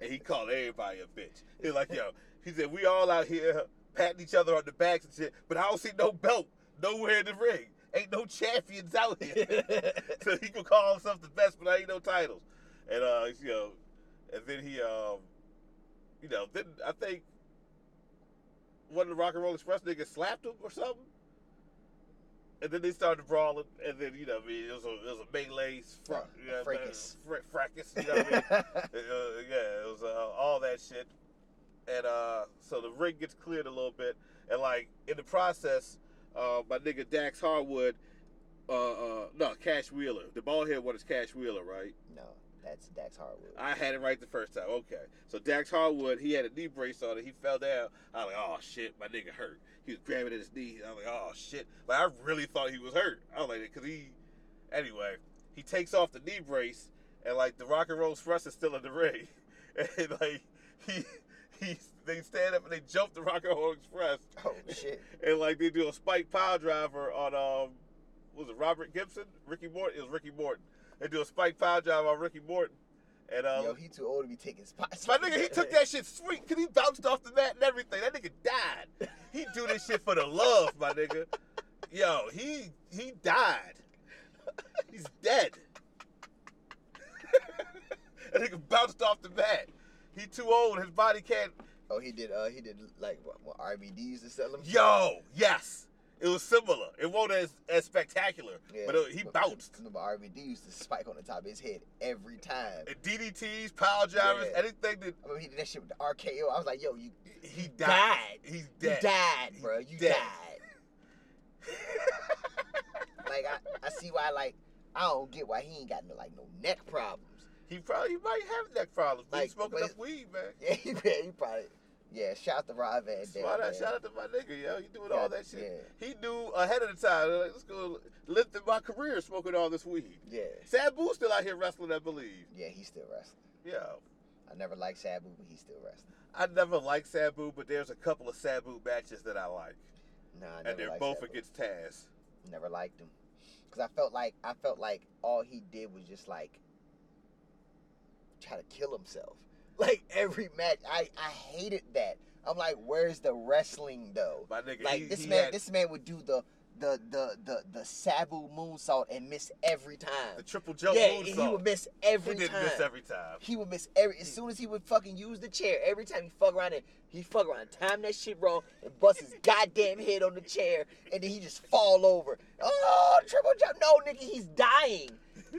S2: and he called everybody a bitch. He's like, yo, he said, we all out here patting each other on the backs and shit, but I don't see no belt nowhere in the ring. Ain't no champions out here. [laughs] so he could call himself the best, but I ain't no titles. And uh, you know, and then he um, you know, then I think one of the Rock and Roll Express niggas slapped him or something. And then they started brawling, and then you know, I mean, it was a it was a melee, fra-
S1: Uh,
S2: you know what I mean?
S1: fracas.
S2: Fra- fracas, you know what I mean? [laughs] uh, yeah, it was uh, all that shit. And uh, so the ring gets cleared a little bit, and like in the process, uh, my nigga Dax Harwood, uh, uh, no, Cash Wheeler, the bald head one is Cash Wheeler, right?
S1: no, that's Dax Harwood.
S2: I had it right the first time. Okay, so Dax Harwood, he had a knee brace on it. He fell down. I was like, oh shit, my nigga hurt. He was grabbing at his knee. I was like, oh shit. Like I really thought he was hurt. I was like, because he, anyway, he takes off the knee brace, and like the Rock and Roll Express is still in the ring, [laughs] and like he, he, they stand up and they jump the Rock and Roll Express,
S1: oh shit.
S2: and like they do a spike pile driver on um was it Robert Gibson, Ricky Morton. It was Ricky Morton. They do a spike power job on Ricky Morton, and um,
S1: Yo, he too old to be taking spots.
S2: my nigga, he took that shit sweet because he bounced off the mat and everything. That nigga died. He do this shit for the love, my nigga. Yo, he he died. He's dead. that nigga bounced off the mat. He too old. His body can't.
S1: Oh, he did. Uh, he did like what, what RVDs to sell him.
S2: Yo, yes. It was similar. It wasn't as, as spectacular,
S1: Yeah,
S2: but it, he bounced.
S1: Remember, RVD used to spike on the top of his head every time.
S2: And DDTs, power drivers,
S1: Yeah.
S2: anything that
S1: I remember he did that shit with the RKO. I was like, yo, you,
S2: he died.
S1: died.
S2: He's
S1: You
S2: dead.
S1: died, bro. You
S2: dead.
S1: died. [laughs] Like I, I see why. Like I don't get why he ain't got no like no neck problems.
S2: He probably he might have neck problems, but he smoking
S1: but
S2: enough weed, man.
S1: Yeah, [laughs] he, yeah, he probably. Yeah, shout out to Rob Van Dam.
S2: Shout out, shout out to my nigga, yo. He doing all that shit.
S1: yeah.
S2: He knew ahead of the time. Like, let's go lift my career smoking all this weed.
S1: Yeah,
S2: Sabu still out here wrestling, I believe.
S1: yeah, he's still wrestling.
S2: Yeah.
S1: I never liked Sabu, but he's still wrestling.
S2: I never liked Sabu, but there's a couple of Sabu matches that I like.
S1: Nah, I
S2: and they're both
S1: Sabu.
S2: against Taz.
S1: Never liked him, cause I felt like I felt like all he did was just like try to kill himself. Like every match, I I hated that. I'm like, where's the wrestling though?
S2: My nigga,
S1: Like
S2: he,
S1: this
S2: he
S1: man,
S2: had
S1: this man would do the the the the the Sabu moonsault and miss every time.
S2: the triple jump
S1: yeah,
S2: moonsault.
S1: he would miss every
S2: He didn't
S1: time.
S2: miss every time.
S1: He would miss every as soon as he would fucking use the chair. Every time he fuck around and he fuck around, time that shit wrong and bust his goddamn head on the chair, and then he just fall over. Oh, triple jump! No, nigga, he's dying.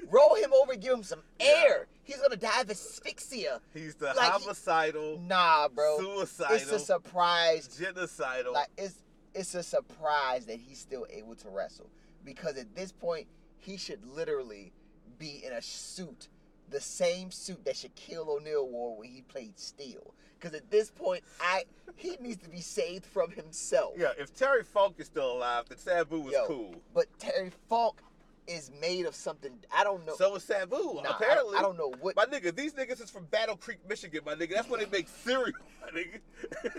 S1: Roll him over, give him some air. He's gonna die of asphyxia.
S2: He's the
S1: Like, he-
S2: homicidal,
S1: Nah, bro.
S2: suicidal,
S1: It's a surprise.
S2: genocidal.
S1: Like it's it's a surprise that he's still able to wrestle because at this point he should literally be in a suit, the same suit that Shaquille O'Neal wore when he played Steel. Because at this point, I he needs to be saved from himself.
S2: yeah, if Terry Funk is still alive, then Sabu was
S1: Yo,
S2: cool.
S1: But Terry Funk is made of something I don't know.
S2: So is Sabu.
S1: Nah, I-
S2: apparently.
S1: I, don't know what.
S2: My nigga, these niggas is from Battle Creek, Michigan, my nigga. That's where they make cereal, my nigga. [laughs]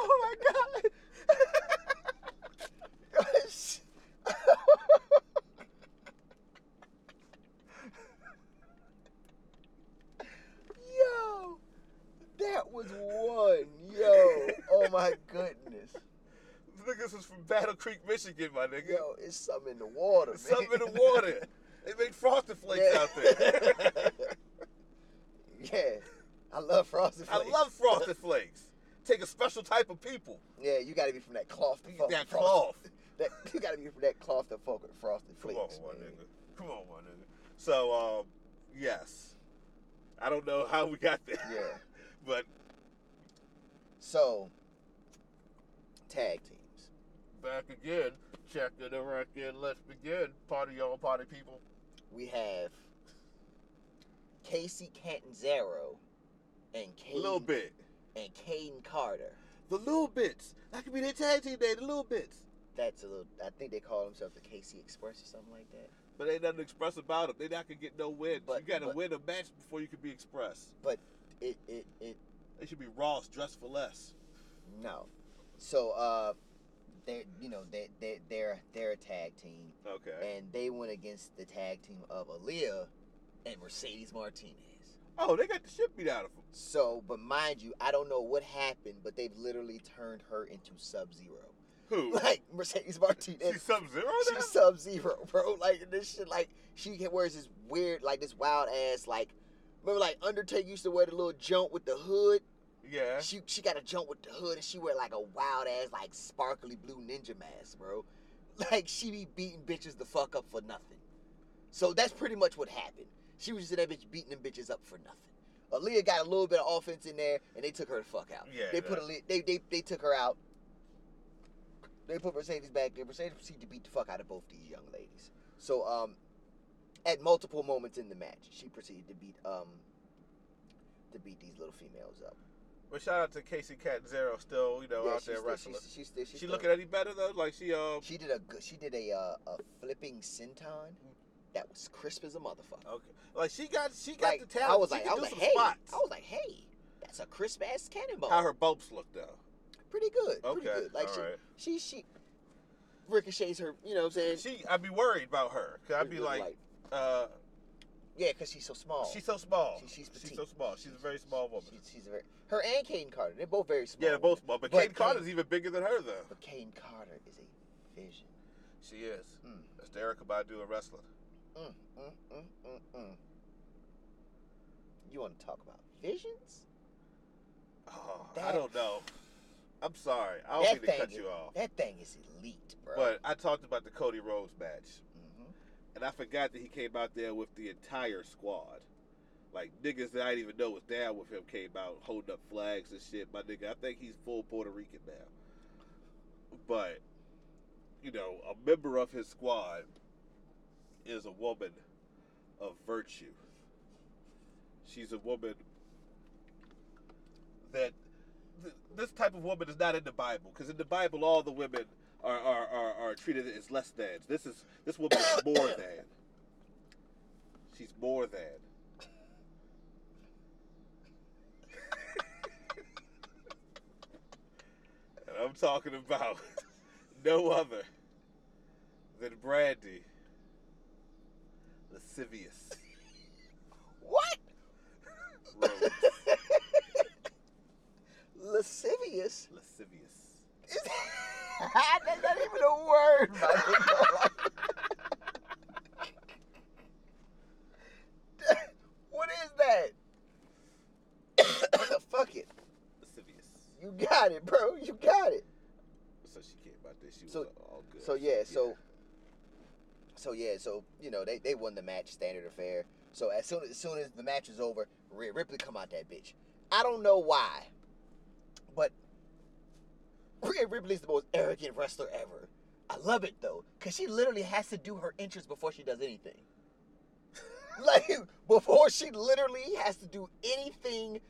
S1: oh my god. Yo, that was one. Yo, oh my goodness.
S2: niggas is from Battle Creek, Michigan, my nigga.
S1: Yo, it's something in the water, man.
S2: Something in the water. They make frosted flakes
S1: Yeah.
S2: out there. [laughs]
S1: yeah, I love frosted flakes.
S2: I love frosted flakes. Take a special type of people.
S1: Yeah, you gotta be from that cloth. To fuck
S2: That cloth. [laughs]
S1: That, you gotta be from that cloth to fuck with frosted
S2: Come
S1: flakes.
S2: on, my
S1: man.
S2: nigga. Come on, my nigga. So, um, yes. I don't know how we got there.
S1: Yeah. [laughs]
S2: But
S1: So, tag teams.
S2: back again. Check it a record. Let's begin. Party y'all, party people.
S1: We have Kacy Catanzaro and
S2: A little bit.
S1: and Kayden Carter.
S2: The little bits. That could be their tag team name, the little bits.
S1: That's a little. I think they call themselves the KC Express or something like that.
S2: But ain't nothing express about them. They not gonna get no win.
S1: But-
S2: you gotta
S1: but-
S2: win a match before you can be express.
S1: But it it it
S2: They should be Ross dressed for less.
S1: no. So uh, they you know they they they're they're a tag team
S2: Okay.
S1: and they went against the tag team of Aliyah and Mercedes Martinez.
S2: oh, they got the shit beat out of them.
S1: So, but mind you, I don't know what happened, but they've literally turned her into Sub Zero.
S2: Who? [laughs]
S1: Like Mercedes Martinez.
S2: She's Sub Zero now.
S1: She's Sub Zero, bro. [laughs] Like this shit, like she wears this weird, like this wild ass, like remember, like Undertaker used to wear the little jump with the hood.
S2: Yeah.
S1: She she got a jump with the hood, and she wear like a wild ass, like sparkly blue ninja mask, bro. [laughs] Like she be beating bitches the fuck up for nothing. So that's pretty much what happened. She was just in that bitch beating them bitches up for nothing. Aliyah got a little bit of offense in there, and they took her the fuck out.
S2: Yeah,
S1: they put Aliyah, they they they took her out. They put Mercedes back there. Mercedes proceeded to beat the fuck out of both these young ladies. So um, at multiple moments in the match, she proceeded to beat um to beat these little females up.
S2: But shout out to Casey Cat Zero, still you know
S1: Yeah,
S2: out there
S1: still-
S2: wrestling.
S1: She's, she's still, she's
S2: she looking any better though? Like she uh
S1: She did a good. She did a uh, a flipping senton. that was crisp as a motherfucker.
S2: Okay. Like she got she got
S1: Like
S2: the talent.
S1: I was like, I was like, hey,
S2: spots.
S1: I was like, hey, that's a crisp ass cannonball.
S2: How her bumps look though.
S1: pretty good,
S2: Okay.
S1: pretty good. Like
S2: all
S1: she,
S2: right.
S1: she, she ricochets her. You know what I'm saying?
S2: She, I'd be worried about her. Cause I'd be
S1: with,
S2: like, uh,
S1: yeah, because she's so small.
S2: she's so small.
S1: She- she's
S2: she's so small. She's a very small woman.
S1: She- she's a very her and Kayden Carter. They're both very small.
S2: yeah, they're both small, but,
S1: But
S2: Kate Carter's even bigger than her though.
S1: But Kayden Carter is a vision.
S2: She is.
S1: Mm.
S2: That's the Erykah Badu of wrestling.
S1: Mm, mm, mm, mm, mm. You want to talk about visions?
S2: Oh, I don't know. I'm sorry. I don't
S1: That
S2: mean to cut
S1: is-
S2: you off.
S1: That thing is elite, bro.
S2: But I talked about the Cody Rhodes match. And I forgot that he came out there with the entire squad. Like niggas that I didn't even know was down with him came out holding up flags and shit. My nigga, I think he's full Puerto Rican now. But you know, a member of his squad is a woman of virtue. She's a woman that th- this type of woman is not in the Bible because in the Bible all the women are are, are, are treated as less than. This is this woman is more than. She's more than. and I'm talking about [laughs] no other than Brandi Lascivious
S1: What?
S2: Rhodes. [laughs]
S1: Lascivious?
S2: Lascivious.
S1: Is- [laughs] That's not even a word, [laughs] what is that? [coughs] Fuck it.
S2: Lascivious.
S1: You got it, bro. You got it.
S2: So she came out there. She was
S1: So-
S2: all good.
S1: So yeah, so so yeah, so you know they, they won the match standard affair. So as soon as soon as the match is over, Rhea Ripley come out that bitch. I don't know why, Rhea Ripley's the most arrogant wrestler ever. I love it though, cause she literally has to do her entrance before she does anything. [laughs] like before she literally has to do anything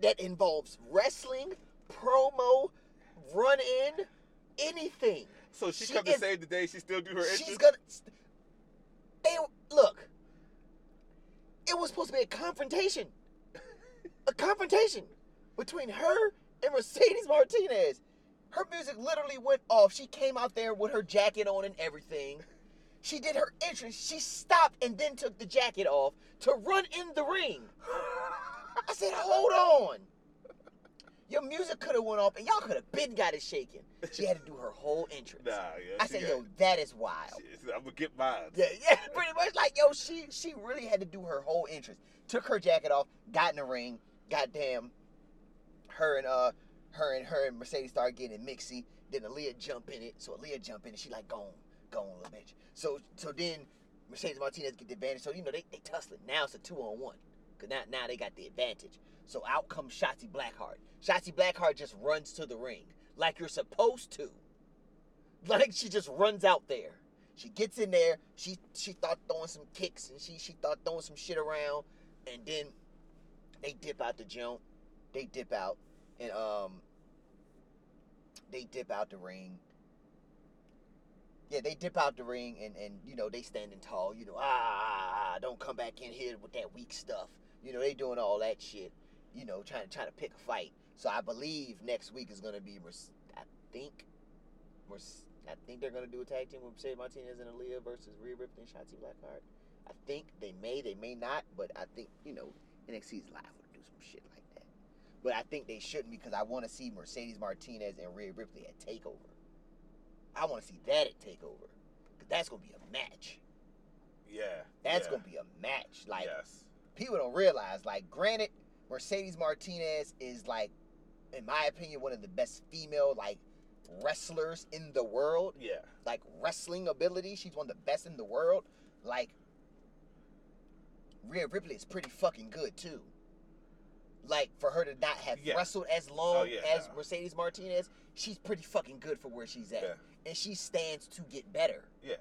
S1: that involves wrestling, promo, run in, anything.
S2: So she,
S1: She
S2: come to save the day. She still do her entrance.
S1: She's gonna. They look. It was supposed to be a confrontation. a confrontation between her and Mercedes Martinez. Her music literally went off. She came out there with her jacket on and everything. She did her entrance. She stopped and then took the jacket off to run in the ring. I said, "Hold on." Your music could have went off and y'all could have been got it shaken. She had to do her whole entrance.
S2: Nah, yeah.
S1: I said,
S2: got-
S1: "Yo, that is wild."
S2: she- I'm gonna get mine.
S1: Yeah, yeah, [laughs] pretty much like yo, she she really had to do her whole entrance. Took her jacket off, got in the ring, goddamn. Her and uh, her and her and Mercedes started getting mixy. Then Aliyah jump in it, so Aliyah jump in and she like gone, gone, little bitch. So so then Mercedes Martinez get the advantage. So you know they they tussling. Now it's a two on one, cause now now they got the advantage. So out comes Shotzi Blackheart. Shotzi Blackheart just runs to the ring like you're supposed to. Like she just runs out there. She gets in there. She she thought throwing some kicks and she she thought throwing some shit around, and then they dip out the jump. They dip out and um they dip out the ring. Yeah, they dip out the ring and and you know they standing tall. You know ah, don't come back in here with that weak stuff. You know they doing all that shit. You know trying to trying to pick a fight. So I believe next week is gonna be. Merce- I think. I think they're gonna do a tag team with Mercedes Martinez and Aliyah versus Rhea Ripley and Shotzi Blackheart. I think they may, they may not, but I think you know NXT's live would do some shit like that. But I think they shouldn't because I want to see Mercedes Martinez and Rhea Ripley at Takeover. I want to see that at Takeover because that's gonna be a match.
S2: Yeah.
S1: That's
S2: yeah.
S1: gonna be a match. Like
S2: yes.
S1: people don't realize. Like, granted, Mercedes Martinez is like, in my opinion, one of the best female like wrestlers in the world.
S2: Yeah.
S1: Like wrestling ability, she's one of the best in the world. Like, Rhea Ripley is pretty fucking good too. Like for her to not have
S2: Yeah.
S1: wrestled as long
S2: Oh, yeah,
S1: as
S2: no.
S1: Mercedes Martinez, she's pretty fucking good for where she's at,
S2: Yeah.
S1: and she stands to get better.
S2: Yeah.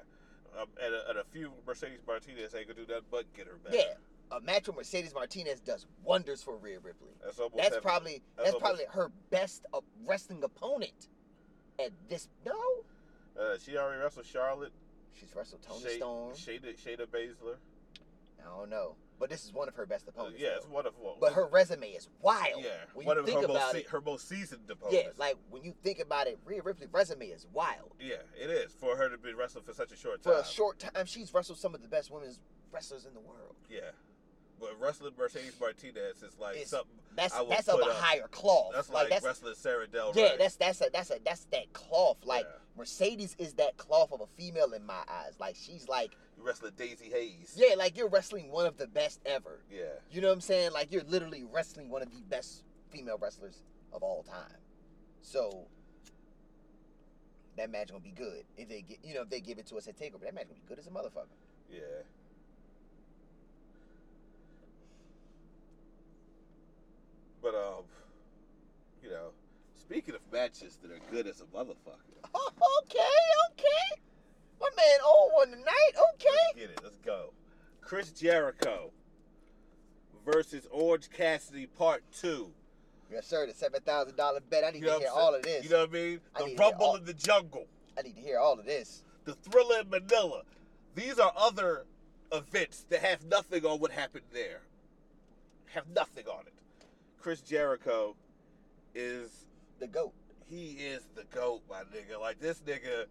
S2: Um, and, a, and a few Mercedes Martinez ain't gonna do nothing but get her back.
S1: Yeah, a match with Mercedes Martinez does wonders for Rhea Ripley.
S2: That's.
S1: That's probably
S2: that's
S1: that's, probably her best uh, wrestling opponent at this. No,
S2: Uh, she already wrestled Charlotte.
S1: She's wrestled Toni
S2: Shay-
S1: Storm.
S2: Shayna, Shayna Baszler.
S1: I don't know, but this is one of her best
S2: Uh,
S1: opponents.
S2: yeah,
S1: though.
S2: it's one of one.
S1: But her resume is wild.
S2: yeah,
S1: when
S2: one
S1: you
S2: of
S1: think
S2: her most
S1: about
S2: se-
S1: it.
S2: her most seasoned opponents.
S1: Yeah, like when you think about it, Rhea Ripley's resume is wild.
S2: yeah, it is for her to be wrestling for such a short time.
S1: For a short time, she's wrestled some of the best women's wrestlers in the world.
S2: yeah, but wrestling Mercedes Martinez is like
S1: It's-
S2: something.
S1: That's that's of a
S2: up-
S1: higher cloth.
S2: That's
S1: like,
S2: like,
S1: that's
S2: wrestling Sarah Del
S1: yeah, that's that's a that's a that's that cloth. Like
S2: Yeah.
S1: Mercedes is that cloth of a female in my eyes. Like she's like
S2: wrestling Daizee Haze.
S1: yeah, like you're wrestling one of the best ever.
S2: Yeah.
S1: You know what I'm saying? Like you're literally wrestling one of the best female wrestlers of all time. So that match gonna be good if they get you know if they give it to us at Takeover. That match gonna be good as a motherfucker.
S2: Yeah. But um, you know, speaking of matches that are good as a motherfucker,
S1: Oh, [laughs] okay, okay. Man old one tonight. Okay.
S2: let's get it. Let's go. Chris Jericho versus Orange Cassidy Part Two.
S1: Yes, sir. The seven thousand dollar bet. I need
S2: You know
S1: to hear all of this.
S2: You know what I mean?
S1: I
S2: The Rumble
S1: all-
S2: in the Jungle,
S1: I need to hear all of this.
S2: the Thriller in Manila. These are other events that have nothing on what happened there. Have nothing on it. Chris Jericho is
S1: The goat.
S2: he is the goat, my nigga. Like this nigga,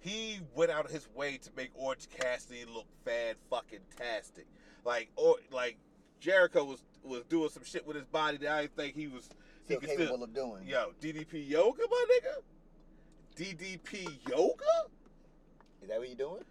S2: he went out of his way to make Orange Cassidy look fan fucking tastic. Like or like Jericho was was doing some shit with his body that I didn't think he was he
S1: Still capable
S2: still.
S1: of doing.
S2: Yo, DDP yoga, my nigga. DDP yoga?
S1: Is that what you're doing?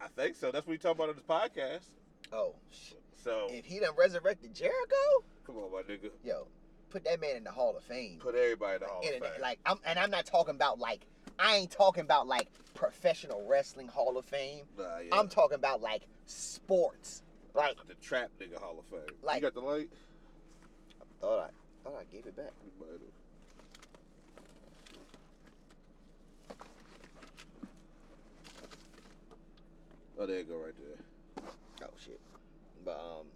S2: I think so. That's what we talking about on this podcast.
S1: Oh, shit.
S2: So
S1: If he done resurrected Jericho,
S2: come on, my nigga.
S1: yo, put that man in the Hall of Fame.
S2: Put everybody in the Hall
S1: And
S2: of Fame.
S1: like I'm, and I'm not talking about like I ain't talking about like professional wrestling Hall of Fame.
S2: Nah, yeah.
S1: I'm talking about like sports. Like
S2: the trap nigga Hall of Fame.
S1: Like-
S2: you got the light?
S1: I thought I thought I gave it back.
S2: You might have. Oh, there you go, right there.
S1: Oh shit. But um,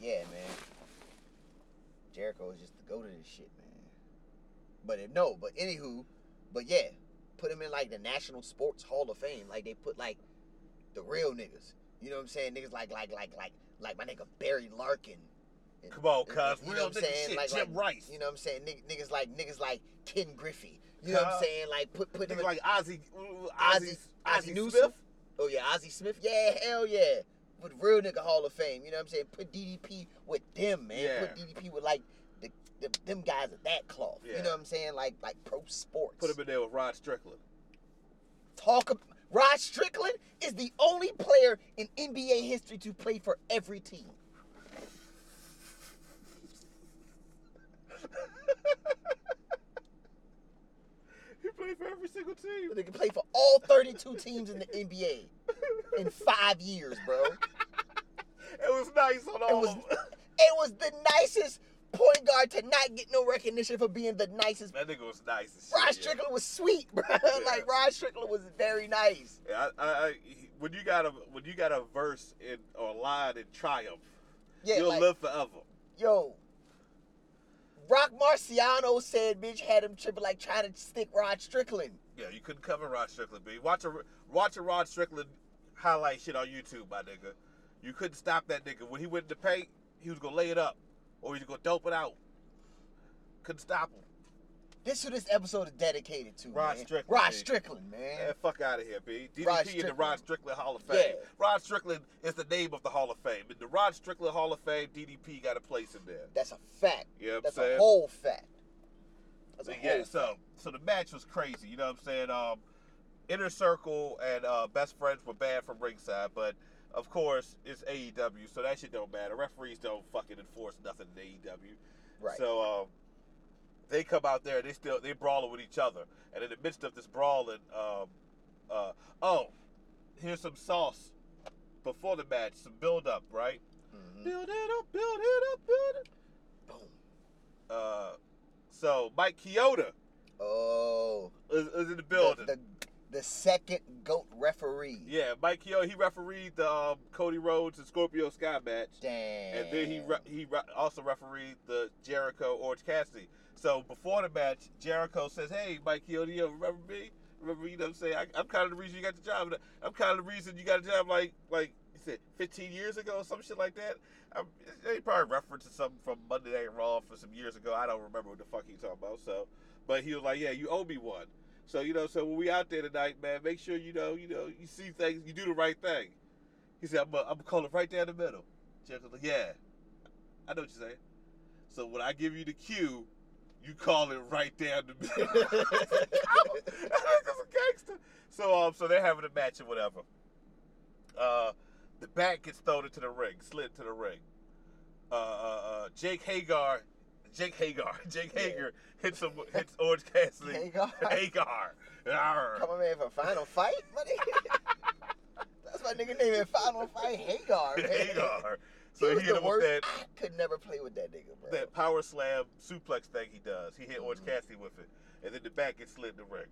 S1: yeah, man. Jericho is just the go to this shit, man. But if, no, but anywho, but yeah, put him in like the National Sports Hall of Fame, like they put like the real niggas. You know what I'm saying? Niggas like like like like like my nigga Barry Larkin. And-
S2: Come on, cuz.
S1: you know what I'm saying?
S2: shit.
S1: Like,
S2: Jim
S1: like,
S2: Rice.
S1: You know what I'm saying? Niggas, niggas like niggas like Ken Griffey. You know what I'm saying? Like put put him in,
S2: like
S1: Ozzie,
S2: Ozzie,
S1: Ozzie,
S2: Ozzie
S1: Ozzie
S2: Smith.
S1: Oh yeah, Ozzie Smith. Yeah, hell yeah. With real nigga Hall of Fame. You know what I'm saying? Put DDP with them, man.
S2: Yeah.
S1: Put DDP with like the, the them guys at that cloth.
S2: Yeah.
S1: You know what I'm saying? Like like pro sports.
S2: Put him in there with Rod Strickland.
S1: Talk. ab- Rod Strickland is the only player in NBA history to play for every team. [laughs]
S2: he played for every single team.
S1: They can play for all 32 teams in the NBA in five years, bro. [laughs]
S2: It was nice on all it
S1: was-
S2: of them.
S1: It was the nicest point guard to not get no recognition for being the nicest.
S2: That nigga was nice shit.
S1: Rod
S2: yeah.
S1: Strickland was sweet, bro. [laughs] like Rod Strickland was very nice.
S2: Yeah, I, I, when you got a when you got a verse in or line in Triumph,
S1: Yeah,
S2: you'll
S1: like
S2: live forever.
S1: yo. Rock Marciano said bitch had him tripping like trying to stick Rod Strickland.
S2: Yeah, you couldn't cover Rod Strickland, B. Watch a watch a Rod Strickland highlight shit on YouTube, my nigga. You couldn't stop that nigga when he went to paint. He was gonna lay it up, or was gonna dope it out. Couldn't stop him.
S1: This who this episode is dedicated to.
S2: Rod
S1: man.
S2: Strickland,
S1: Rod. Strickland, man.
S2: Man, fuck out of here, B. DDP in the Rod Strickland Hall of Fame.
S1: Yeah.
S2: Rod Strickland is the name of the Hall of Fame. In the Rod Strickland Hall of Fame, DDP got a place in there.
S1: That's a fact.
S2: You know
S1: That's
S2: saying?
S1: a whole fact. That's a
S2: But
S1: whole
S2: yeah, so so the match was crazy. You know what I'm saying? Um, Inner Circle and uh, Best Friends were bad from ringside, but of course it's AEW, so that shit don't matter. Referees don't fucking enforce nothing in AEW.
S1: right.
S2: So um, they come out there, they still they brawling with each other, and in the midst of this brawling, um, uh, oh, here's some sauce before the match, some build up, right?
S1: Mhm.
S2: Build it up, build it up, build it.
S1: Boom.
S2: Uh, so Mike Chioda
S1: Oh.
S2: is, is in the
S1: The,
S2: building.
S1: the, the second GOAT referee.
S2: Yeah, Mike Chioda, he refereed the um, Cody Rhodes and Scorpio Sky match,
S1: Damn.
S2: and then he re- he re- also refereed the Jericho Orange Cassidy. So before the match, Jericho says, "Hey, Mike Chioda, do you remember me? Remember, you know what I'm saying? I, I'm kind of the reason you got the job. I'm kind of the reason you got a job like like you said 15 years ago or some shit like that. I'm, they probably referencing something from Monday Night Raw for some years ago. I don't remember what the fuck he talking about. So, but he was like, yeah, you owe me one. So you know, so when we out there tonight, man, make sure you know, you know, you see things, you do the right thing. He said, I'm gonna, call it right down the middle. Jericho's like, yeah, I know what you're saying. So when I give you the cue, you call it right down the middle. [laughs] That's a gangster. So um, so they're having a match or whatever. Uh, the bat gets thrown into the ring, slid to the ring. Uh, uh, uh Jake Hager, Jake Hagar. [laughs] Jake. Hager hits him, hits Orange Cassidy. [laughs]
S1: Hagar. [laughs]
S2: Hagar. Arr.
S1: Come on, man, for final fight, buddy. That's my nigga name in final fight, Hagar. Man.
S2: Hagar. So he,
S1: was
S2: hit him with that
S1: I could never play with that nigga, bro.
S2: that power slam suplex thing he does. He hit Orange
S1: Mhm.
S2: Cassidy with it, and then the back gets slid the ring.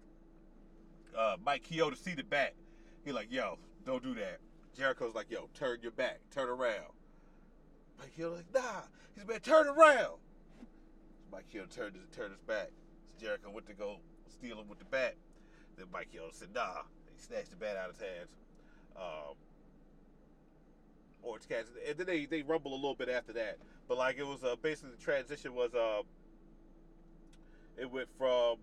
S2: Uh, Mike Chioda see the back. He like, yo, don't do that. Jericho's like, yo, turn your back, turn around. Mike Chioda like, nah. He's like, man, turn around. Mike Chioda turned his turned his back. So Jericho went to go steal him with the bat. Then Mike Chioda said, nah. He snatched the bat out of his hands. Um, Orange Cassidy, and then they, they rumble a little bit after that. But like it was uh, basically the transition was uh, it went from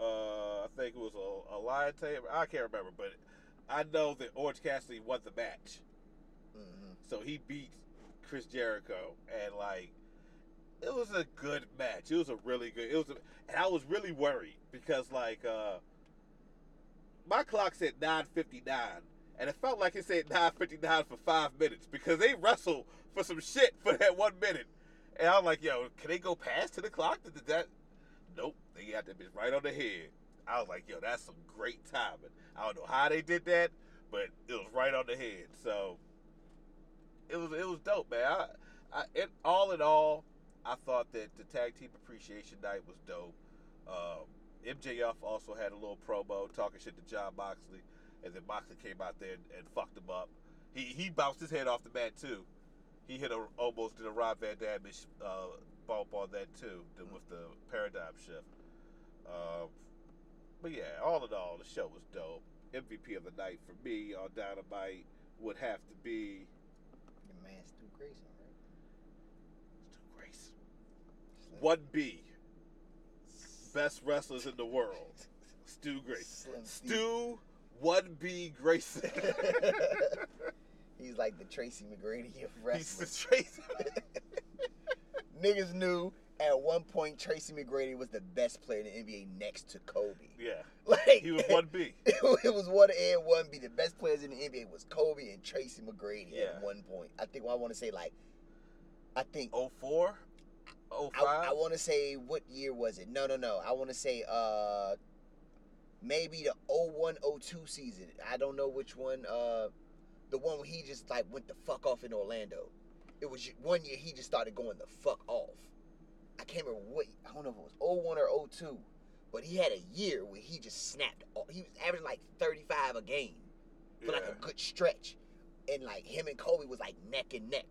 S2: uh, I think it was a, a lion tamer. I can't remember, but I know that Orange Cassidy won the match,
S1: hmm
S2: so he beat Chris Jericho, and like it was a good match. It was a really good. It was, a, and I was really worried because like uh, my clock said nine fifty nine. And it felt like it said [laughs] 9.59 for five minutes because they wrestled for some shit for that one minute. And I'm like, yo, can they go past to the clock? Did that? Nope, they got that bitch right on the head. I was like, yo, that's some great timing. I don't know how they did that, but it was right on the head. So it was it was dope, man. I, I it, all in all, I thought that the tag team appreciation night was dope. Um, MJF also had a little promo talking shit to Jon Moxley, and then Moxley came out there and, and fucked him up. He he bounced his head off the mat too. He hit a almost did a Rob Van Dam uh, bump on that too, the, with the paradigm shift. Um, but yeah, all in all, the show was dope. MVP of the night for me on Dynamite would have to be
S1: man Stu Grayson,
S2: 1B, best wrestlers in the world, Stu Grayson. Stu 1B Grayson. [laughs]
S1: He's like the Tracy McGrady of wrestling.
S2: He's the Tracy. [laughs] [laughs]
S1: Niggas knew at one point Tracy McGrady was the best player in the NBA next to Kobe.
S2: Yeah.
S1: Like
S2: he was one B.
S1: it was one A and one B. The best players in the NBA was Kobe and Tracy McGrady
S2: yeah.
S1: at one point. I think well, I want to say like I think
S2: 04 05?
S1: I, I want to say what year was it? No, no, no. I want to say uh maybe the 01 02 season. I don't know which one uh the one where he just like went the fuck off in Orlando. It was one year he just started going the fuck off. I can't remember what I don't know if it was 01 or 02, but he had a year where he just snapped. off. He was averaging like 35 a game for like a good stretch. And like him and Kobe was like neck and neck.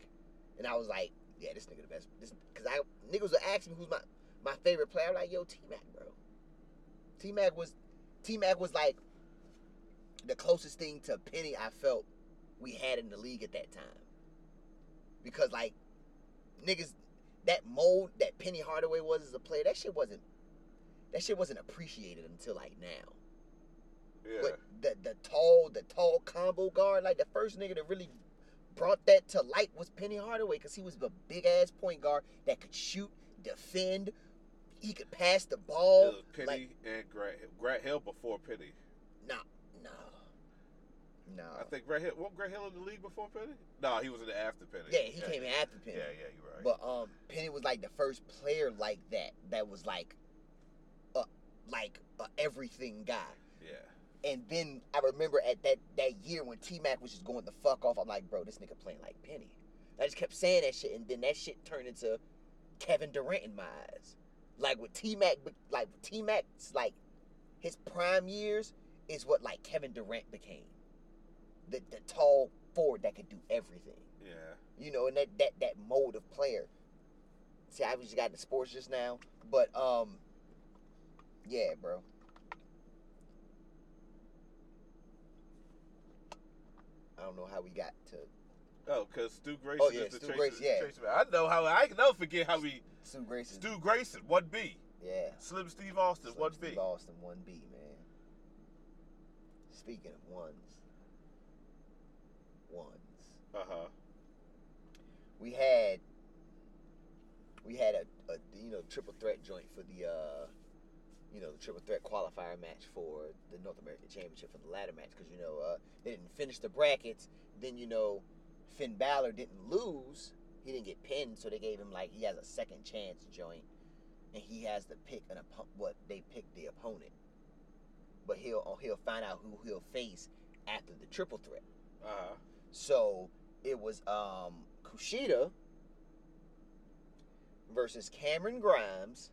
S1: And I was like, yeah, this nigga the best. This because I niggas would ask me who's my my favorite player. I'm like, yo, T Mac, bro. T Mac was T Mac was like the closest thing to Penny I felt we had in the league at that time. Because like niggas that mold that Penny Hardaway was as a player, that shit wasn't that shit wasn't appreciated until like now.
S2: Yeah.
S1: But the the tall the tall combo guard, like the first nigga that really brought that to light was Penny Hardaway because he was a big ass point guard that could shoot, defend, he could pass the ball.
S2: was Penny
S1: like
S2: and Grant Hill. Grant Hill before Penny.
S1: no, no, no.
S2: I think Grant Hill. What Grant Hill in the league before Penny? No, he was in the after Penny.
S1: yeah, he came in after Penny.
S2: Yeah, yeah, you're right.
S1: But um, Penny was like the first player like that that was like, a like a everything guy. And then I remember at that that year when T Mac was just going the fuck off, I'm like, bro, this nigga playing like Penny. I just kept saying that shit, and then that shit turned into Kevin Durant in my eyes. Like with T Mac, like T Mac's like his prime years is what like Kevin Durant became. The the tall forward that could do everything.
S2: Yeah.
S1: You know, and that that that mold of player. See, I just got into sports just now, but um, yeah, bro. Don't know how we got to
S2: Oh, because Stu Grayson
S1: Oh, yeah,
S2: is the
S1: Stu Grayson, yeah.
S2: I know how. I can never forget how we
S1: Stu Grayson.
S2: Stu Grayson one B,
S1: yeah.
S2: Slim Steve Austin
S1: Slim
S2: one
S1: Steve
S2: B.
S1: Austin, one B, man. Speaking of ones, ones.
S2: Uh huh.
S1: We had we had a, a you know triple threat joint for the uh you know the triple threat qualifier match for the North American Championship for the ladder match because you know uh, they didn't finish the brackets. Then you know Finn Balor didn't lose. He didn't get pinned, so they gave him like he has a second chance joint, and he has to pick an oppo- what they pick the opponent. But he'll he'll find out who he'll face after the triple threat.
S2: Uh huh.
S1: So it was um Kushida versus Cameron Grimes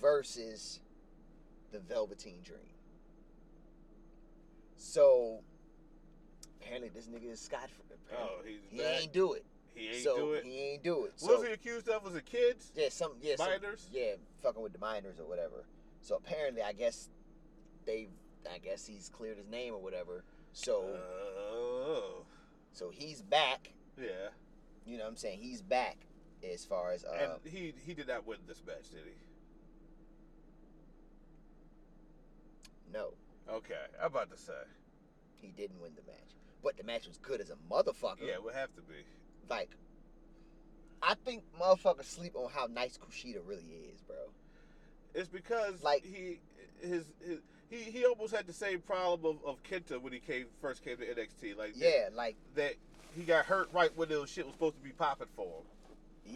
S1: versus the Velveteen Dream. So apparently this nigga is Scott.
S2: Oh, he's
S1: he
S2: back.
S1: ain't do it.
S2: He ain't
S1: so
S2: do it.
S1: He ain't do it.
S2: what
S1: So
S2: was he accused of? Was it kids?
S1: yeah, some yeah, some-
S2: Minors?
S1: yeah, fucking with the minors or whatever. So apparently, I guess they, I guess he's cleared his name or whatever. So
S2: Oh.
S1: so he's back.
S2: Yeah.
S1: You know what I'm saying? He's back as far as uh
S2: and he he did not win this match, did he?
S1: No,
S2: Okay, I'm about to say.
S1: he didn't win the match. But the match was good as a motherfucker.
S2: Yeah, it would have to be.
S1: Like I think motherfuckers sleep on how nice Kushida really is, bro.
S2: It's because
S1: Like-
S2: he his, his he he almost had the same problem of, of Kenta when he came first came to NXT. Like that-
S1: Yeah, like
S2: that, he got hurt right when the shit was supposed to be popping for him.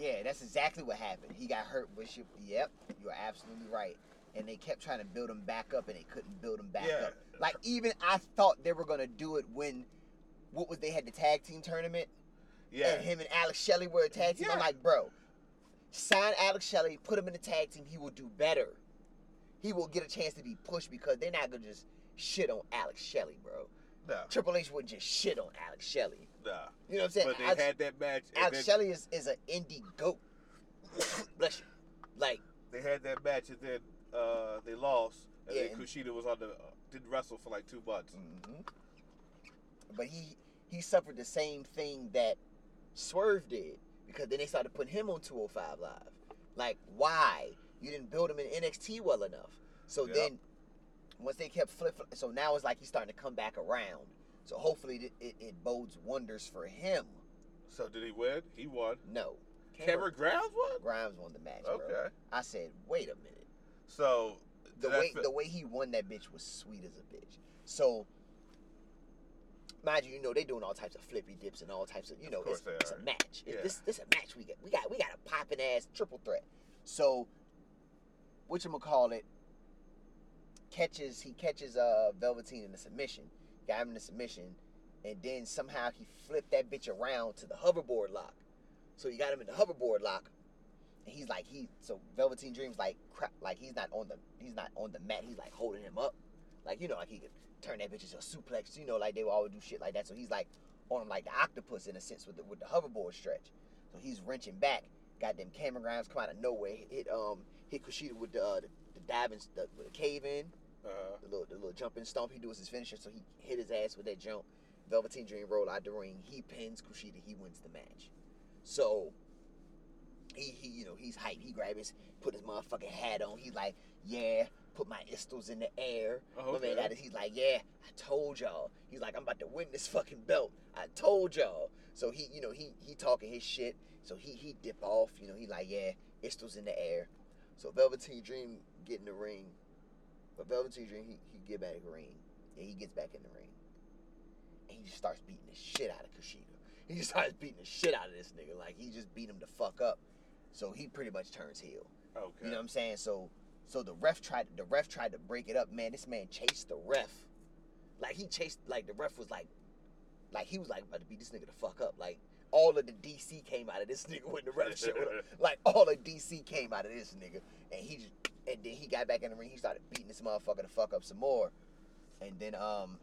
S1: yeah, that's exactly what happened. He got hurt with shit. Yep, you're absolutely right. And they kept trying to build him back up and they couldn't build him back
S2: Yeah.
S1: up. Like even I thought they were gonna do it when what was they had the tag team tournament
S2: Yeah,
S1: and him and Alex Shelley were a tag team. I'm like, bro, sign Alex Shelley, put him in the tag team. He will do better. He will get a chance to be pushed because they're not gonna just shit on Alex Shelley, bro.
S2: nah,
S1: Triple H wouldn't just shit on Alex Shelley.
S2: nah.
S1: You know what I'm saying?
S2: But they
S1: Alex,
S2: had that match.
S1: Alex
S2: then
S1: Shelley is, is an indie goat. [coughs] Bless you. Like,
S2: They had that match, and then uh, they lost. And
S1: Yeah,
S2: then Kushida was on the uh, didn't wrestle for like two months.
S1: mhm. but he he suffered the same thing that Swerve did because then they started putting him on 205 Live. Like, why? You didn't build him in NXT well enough. So
S2: Yeah.
S1: then, once they kept flip, so now it's like he's starting to come back around. So hopefully it, it, it bodes wonders for him.
S2: So did he win? He won.
S1: No,
S2: Cameron Grimes won.
S1: Grimes won the match, bro.
S2: Okay.
S1: I said, wait a minute.
S2: So
S1: the way
S2: fit-
S1: the way he won that bitch was sweet as a bitch. So, mind you, you know they doing all types of flippy dips and all types of you know
S2: course
S1: it's, it's a match. It-
S2: Yeah.
S1: This this a match we got we got we got a popping ass triple threat. So, which what you call it? Catches he catches uh Velveteen in the submission, got him in the submission, and then somehow he flipped that bitch around to the hoverboard lock. So he got him in the hoverboard lock, he's like he so Velveteen Dream's like crap like he's not on the he's not on the mat. He's like holding him up. Like you know like he could turn that bitch into a suplex you know like they would always do shit like that. So he's like on him like the octopus in a sense with the with the hoverboard stretch. So he's wrenching back. Goddamn Cameron Grimes come out of nowhere. Hit um hit Kushida with the uh, the, the diving the, with the cave in.
S2: Uh,
S1: the little the little jumping stomp. He do his finisher so he hit his ass with that jump. Velveteen Dream roll out the ring. He pins Kushida. He wins the match. So he, he you know he's hyped. He grab his put his motherfucking hat on. He's like, yeah, put my istles in the air.
S2: Oh,
S1: My man got it. He's like, yeah, I told y'all. He's like, I'm about to win this fucking belt. I told y'all. So he you know he he talking his shit. So he he dip off. You know he like yeah, istles in the air. So Velveteen Dream get in the ring. But Velveteen Dream he he get back in the ring. And he gets back in the ring. And he just starts beating the shit out of Kushida. He just [laughs] starts beating the shit out of this nigga. Like he just beat him the fuck up. So he pretty much turns heel.
S2: okay.
S1: You know what I'm saying? So so the ref tried the ref tried to break it up. Man, this man chased the ref. Like he chased like the ref was like like he was like about to beat this nigga the fuck up. Like all of the DC came out of this [laughs] nigga when the ref showed up. [laughs] Like all of DC came out of this nigga. And he just and then he got back in the ring, he started beating this motherfucker the fuck up some more. And then um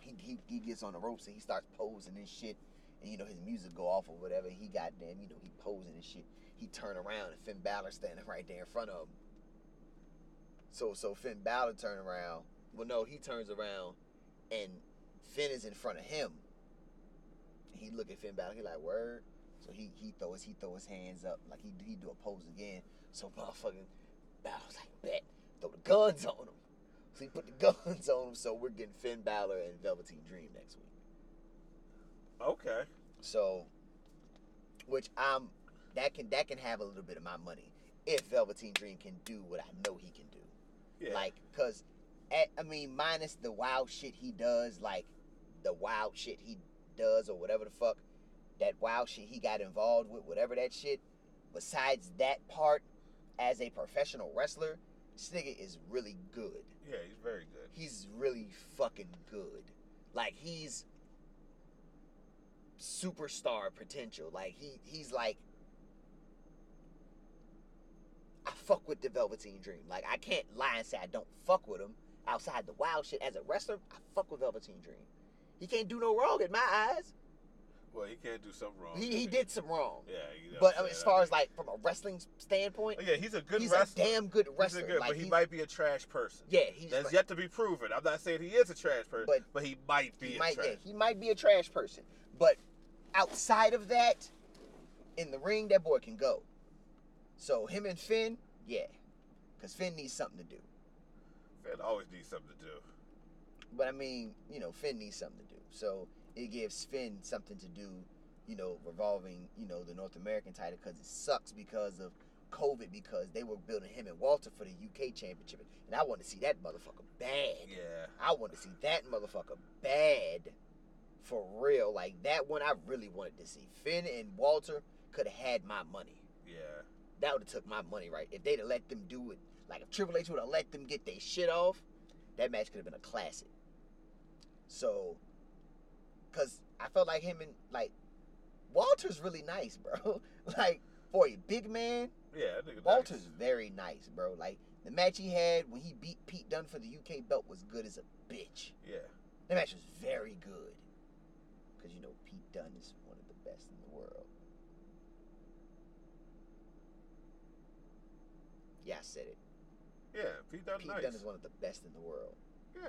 S1: he, he, he gets on the ropes and he starts posing and shit. You know his music go off or whatever. He goddamn, you know, he posing and shit. He turn around and Finn Balor standing [laughs] right there in front of him. So so Finn Balor turn around. Well no, he turns around and Finn is in front of him. He look at Finn Balor, he like word. So he he throw his he throw his hands up like he he do a pose again. So [laughs] motherfucking Balor's like bet throw the guns on him. So he put the [laughs] guns on him. So we're getting Finn Balor and Velveteen Dream next week.
S2: Okay.
S1: So, which I'm that can that can have a little bit of my money if Velveteen Dream can do what I know he can do.
S2: Yeah.
S1: Like, cause, at, I mean, minus the wild shit he does, like the wild shit he does or whatever the fuck, that wild shit he got involved with, whatever that shit. Besides that part, as a professional wrestler, this nigga is really good.
S2: yeah, he's very good.
S1: He's really fucking good. Like he's superstar potential. Like he he's like I fuck with the Velveteen Dream. Like I can't lie and say I don't fuck with him outside the wild shit. As a wrestler, I fuck with Velveteen Dream. He can't do no wrong in my eyes.
S2: Well, he can't do something wrong.
S1: He, he did some wrong.
S2: Yeah. You know
S1: But I mean, um,
S2: as
S1: far as like from a wrestling standpoint,
S2: yeah, he's a good
S1: he's
S2: wrestler.
S1: a damn good wrestler.
S2: good,
S1: like
S2: but he might be a trash person.
S1: yeah, he's
S2: That's
S1: like-
S2: yet to be proven. I'm not saying he is a trash person,
S1: But-
S2: but, he might be
S1: he
S2: a
S1: might
S2: trash.
S1: yeah, he might be a trash person. But outside of that, in the ring, that boy can go. So him and Finn, yeah. Cause Finn needs something to do.
S2: Finn always needs something to do.
S1: But I mean, you know, Finn needs something to do. So it gives Finn something to do, you know, revolving, you know, the North American title because it sucks because of COVID because they were building him and Walter for the UK championship. And I want to see that motherfucker bad.
S2: Yeah.
S1: I want to see that motherfucker bad for real. Like that one, I really wanted to see. Finn and Walter could have had my money.
S2: Yeah.
S1: That would have took my money right. If they'd have let them do it, like if Triple H would have let them get their shit off, that match could have been a classic. So, cause I felt like him and like Walter's really nice, bro. [laughs] like for a big man,
S2: Yeah.
S1: Walter's
S2: nice.
S1: very nice, bro. Like the match he had when he beat Pete Dunne for the UK belt was good as a bitch.
S2: Yeah.
S1: That match was very good. Because, you know, Pete Dunne is one of the best in the world. Yeah, I said it.
S2: Yeah. Pete Dunne
S1: Pete
S2: nice.
S1: Dunne is one of the best in the world.
S2: Yeah.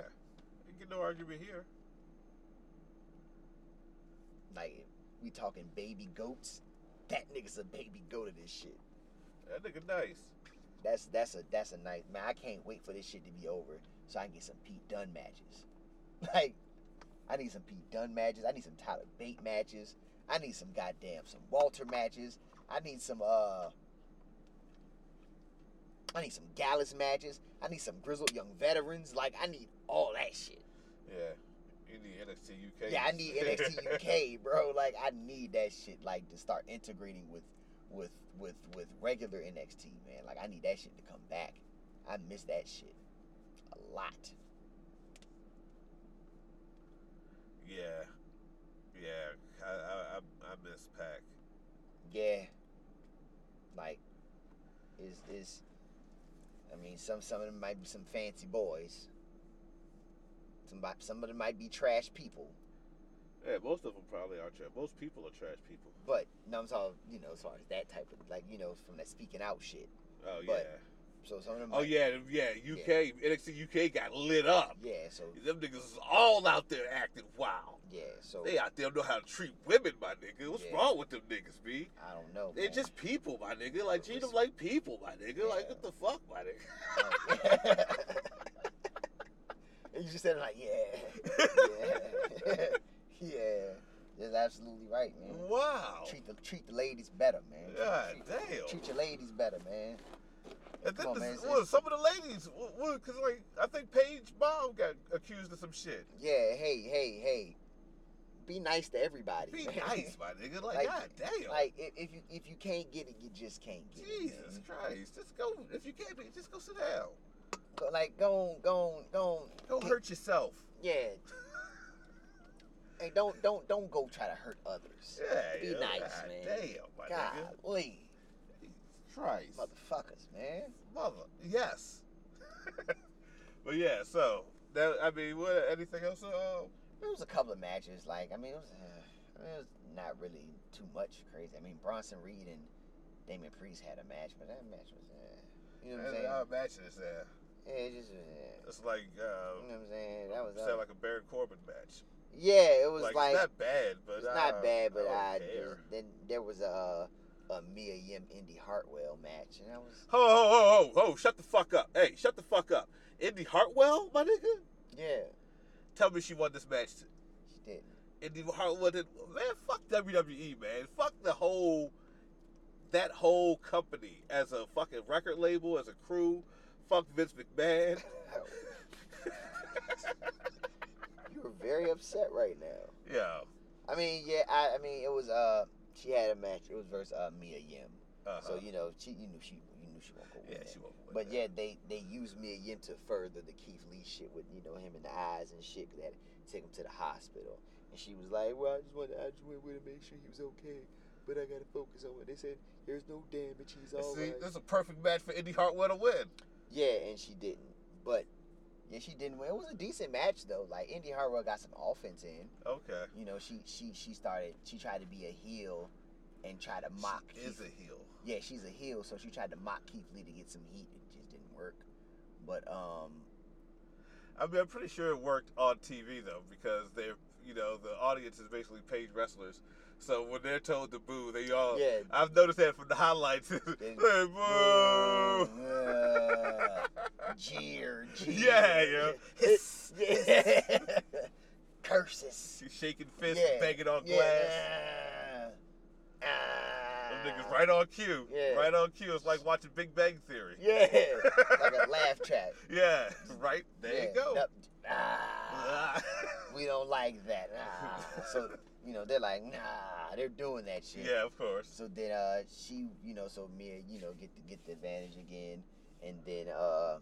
S2: You get no argument here.
S1: Like, we talking baby goats. That nigga's a baby goat of this shit.
S2: That nigga nice.
S1: That's that's a that's a nice man. I can't wait for this shit to be over so I can get some Pete Dunne matches. [laughs] Like, I need some Pete Dunne matches. I need some Tyler Bate matches. I need some goddamn some Walter matches. I need some uh I need some Gallus matches. I need some grizzled young veterans. Like I need all that shit.
S2: Yeah. You need NXT UK.
S1: Yeah, I need NXT UK, bro. Like I need that shit like to start integrating with with with with regular NXT, man. Like I need that shit to come back. I miss that shit a lot.
S2: Yeah. Yeah. I I, I, I miss Pac.
S1: Yeah. Like is is I mean some some of them might be some fancy boys. Some some of them might be trash people.
S2: Yeah, most of them probably are trash. Most people are trash people.
S1: But no, I'm talking, you know, as far as that type of like, you know, from that speaking out shit.
S2: Oh yeah.
S1: So some of them
S2: oh
S1: might-
S2: yeah, yeah. UK NXT UK got lit up.
S1: Yeah, so
S2: Them niggas is all out there acting wild.
S1: yeah, so
S2: They out there know how to treat women, my nigga. What's
S1: Yeah.
S2: wrong with them niggas, B?
S1: I don't know.
S2: They're
S1: man.
S2: just people, my nigga. Like treat them like people, my nigga. Like what the fuck, my nigga.
S1: and [laughs] you just said it like, yeah, [laughs] yeah, [laughs] yeah. That's absolutely right, man.
S2: wow.
S1: Treat the treat the ladies better, man.
S2: God
S1: treat,
S2: damn.
S1: Treat your ladies better, man.
S2: And then
S1: on,
S2: this,
S1: man,
S2: well, some of the ladies, well, cause like I think Paige Bomb got accused of some shit.
S1: Yeah, hey, hey, hey. Be nice to everybody.
S2: Be nice, my [laughs] nigga. Like,
S1: Like-
S2: god damn.
S1: Like if, you if you can't get it, you just can't get
S2: Jesus
S1: it. Jesus
S2: Christ. Just go. If you can't be, just go sit down.
S1: Go, like go on, go on, go on.
S2: Go hurt yourself.
S1: Yeah. Hey, don't don't don't go try to hurt others. [laughs]
S2: Yeah.
S1: Be
S2: yo,
S1: nice,
S2: god
S1: man.
S2: Damn, my nigga.
S1: Golly,
S2: Christ.
S1: motherfuckers, man.
S2: Mother. Yes. [laughs] but yeah, so that I mean, what? Anything else? Uh,
S1: It was a couple of matches. Like I mean, it was. Uh, I mean, it was not really too much crazy. I mean, Bronson Reed and Damien Priest had a match, but that match was. Uh, you know what I'm saying?
S2: our matches there.
S1: Yeah, it just yeah.
S2: It's like
S1: you know
S2: uh,
S1: what I'm saying. That was
S2: sound
S1: uh,
S2: like a Baron Corbin match.
S1: yeah. It was
S2: like,
S1: like,
S2: it's not bad, but
S1: it's
S2: uh,
S1: not bad, but
S2: I,
S1: I, just- then there was a a Mia Yim Indi Hartwell match, and I was
S2: Ho ho ho ho ho! Shut the fuck up! Hey, shut the fuck up! Indi Hartwell, my nigga.
S1: yeah.
S2: Tell me she won this match.
S1: She didn't.
S2: Indi Hartwell did. Man, fuck WWE, man. Fuck the whole. That whole company as a fucking record label, as a crew. Fuck Vince McMahon. [laughs] [laughs]
S1: You're very upset right now.
S2: yeah.
S1: I mean, yeah. I, I mean, it was uh. She had a match. It was versus uh, Mia Yim.
S2: Uh-huh.
S1: So you know, she you knew she you knew she won't go
S2: yeah,
S1: that.
S2: she won't
S1: But
S2: that.
S1: yeah, they they used Mia Yim to further the Keith Lee shit with you know him in the eyes and shit. 'cause They had to take him to the hospital, and she was like, "Well, I just wanted I just went with to make sure he was okay, but I gotta focus on it." They said, "There's no damage. He's all
S2: See,
S1: right."
S2: this is a perfect match for Indi Hartwell to win.
S1: Yeah, and she didn't. But yeah, she didn't win. It was a decent match though. Like Indi Hartwell got some offense in.
S2: Okay.
S1: You know, she she she started. She tried to be a heel, and try to mock.
S2: She is a heel.
S1: yeah, she's a heel, so she tried to mock Keith Lee to get some heat. It just didn't work. But um,
S2: I mean, I'm pretty sure it worked on TV though, because they're, you know, the audience is basically paid wrestlers. So when they're told to boo, they all.
S1: yeah.
S2: I've noticed that from the highlights. [laughs] hey, boo!
S1: jeer, jeer.
S2: Yeah, yeah.
S1: Hiss, [laughs] yeah. Curses.
S2: She's shaking fists,
S1: Yeah,
S2: banging on
S1: Yeah.
S2: glass.
S1: Ah.
S2: Them niggas right on cue.
S1: Yeah.
S2: Right on cue. It's like watching Big Bang Theory.
S1: Yeah. like a [laughs] laugh track.
S2: Yeah, right. There
S1: Yeah.
S2: you go.
S1: Nup- Ah. we don't like that. Ah. So, you know, they're like, nah, they're doing that shit.
S2: yeah, of course.
S1: So then uh she, you know, so Mia, you know, get the get the advantage again and then uh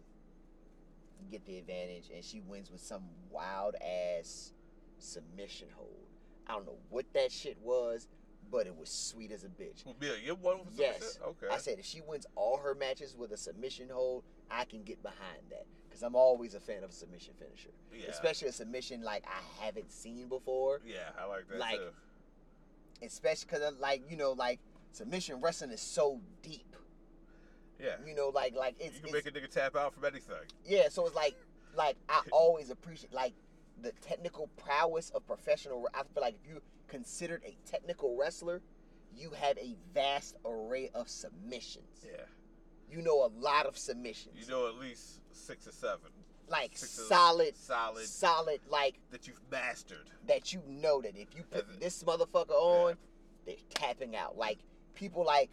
S1: get the advantage and she wins with some wild ass submission hold. I don't know what that shit was, but it was sweet as a bitch.
S2: Mia, you won with
S1: Yes.
S2: Okay.
S1: I said if she wins all her matches with a submission hold, I can get behind that because I'm always a fan of a submission finisher,
S2: yeah.
S1: especially a submission like I haven't seen before.
S2: Yeah, I like that
S1: Like,
S2: too.
S1: Especially because like you know like submission wrestling is so deep.
S2: Yeah.
S1: You know like like it's,
S2: you can
S1: it's
S2: make a nigga tap out from anything.
S1: yeah. So it's like like I [laughs] always appreciate like the technical prowess of professional. I feel like if you considered a technical wrestler, you have a vast array of submissions.
S2: Yeah.
S1: You know a lot of submissions.
S2: You know at least six or seven.
S1: like
S2: six
S1: solid,
S2: Solid
S1: solid, like
S2: that you've mastered.
S1: that you know that if you put
S2: a-
S1: this motherfucker on, they're tapping out. Like people like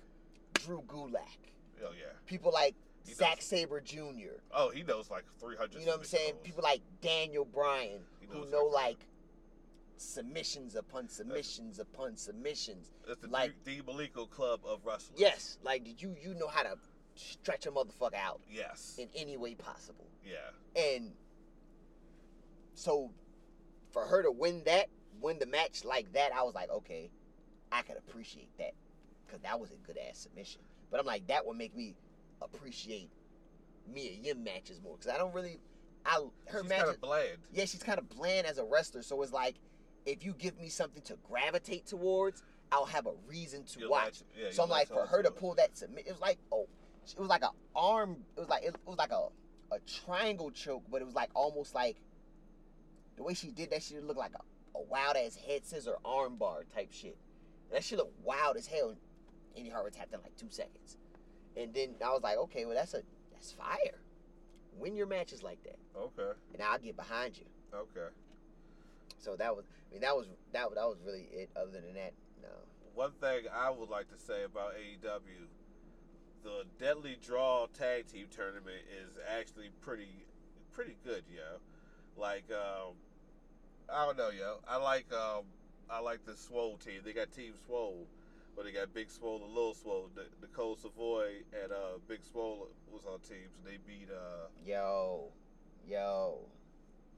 S1: Drew Gulak,
S2: Oh yeah.
S1: people like
S2: He
S1: Zack
S2: knows.
S1: Sabre Jr.
S2: Oh, he knows like three hundred.
S1: You know what I'm saying? People like Daniel Bryan who know like submissions upon submissions upon submissions.
S2: It's the
S1: like-
S2: D Malenko Club of wrestlers.
S1: Yes, like did you you know how to stretch a motherfucker out
S2: Yes.
S1: in any way possible.
S2: Yeah.
S1: And so for her to win that, win the match like that, I was like, okay, I could appreciate that. Because that was a good ass submission. But I'm like, that would make me appreciate Mia Yim matches more. Because I don't really, I her
S2: She's
S1: matches,
S2: kind of bland.
S1: yeah, she's kind of bland as a wrestler. So it's like, if you give me something to gravitate towards, I'll have a reason to
S2: You'll
S1: watch.
S2: latch- yeah,
S1: so I'm
S2: you'll
S1: like, for her to pull that submit, it was like, oh, it was like a arm. It was like it, was like a a triangle choke, but it was like almost like the way she did that She looked like a, a wild ass head scissor arm bar type shit. That shit looked wild as hell. Indi Hartwell tapped in like two seconds, and then I was like, okay, well that's a that's fire. Win your matches like that,
S2: Okay.
S1: and I'll get behind you.
S2: Okay.
S1: So that was, I mean, that was that that was really it. Other than that, no.
S2: One thing I would like to say about AEW, the Deadly Draw Tag Team Tournament is actually pretty, pretty good, yo. Like, um, I don't know, yo. I like, um, I like the Swole team. They got Team Swole, but they got Big Swole and Little Swole. Nicole Savoy and uh, Big Swole was on teams. They beat, uh,
S1: Yo, yo,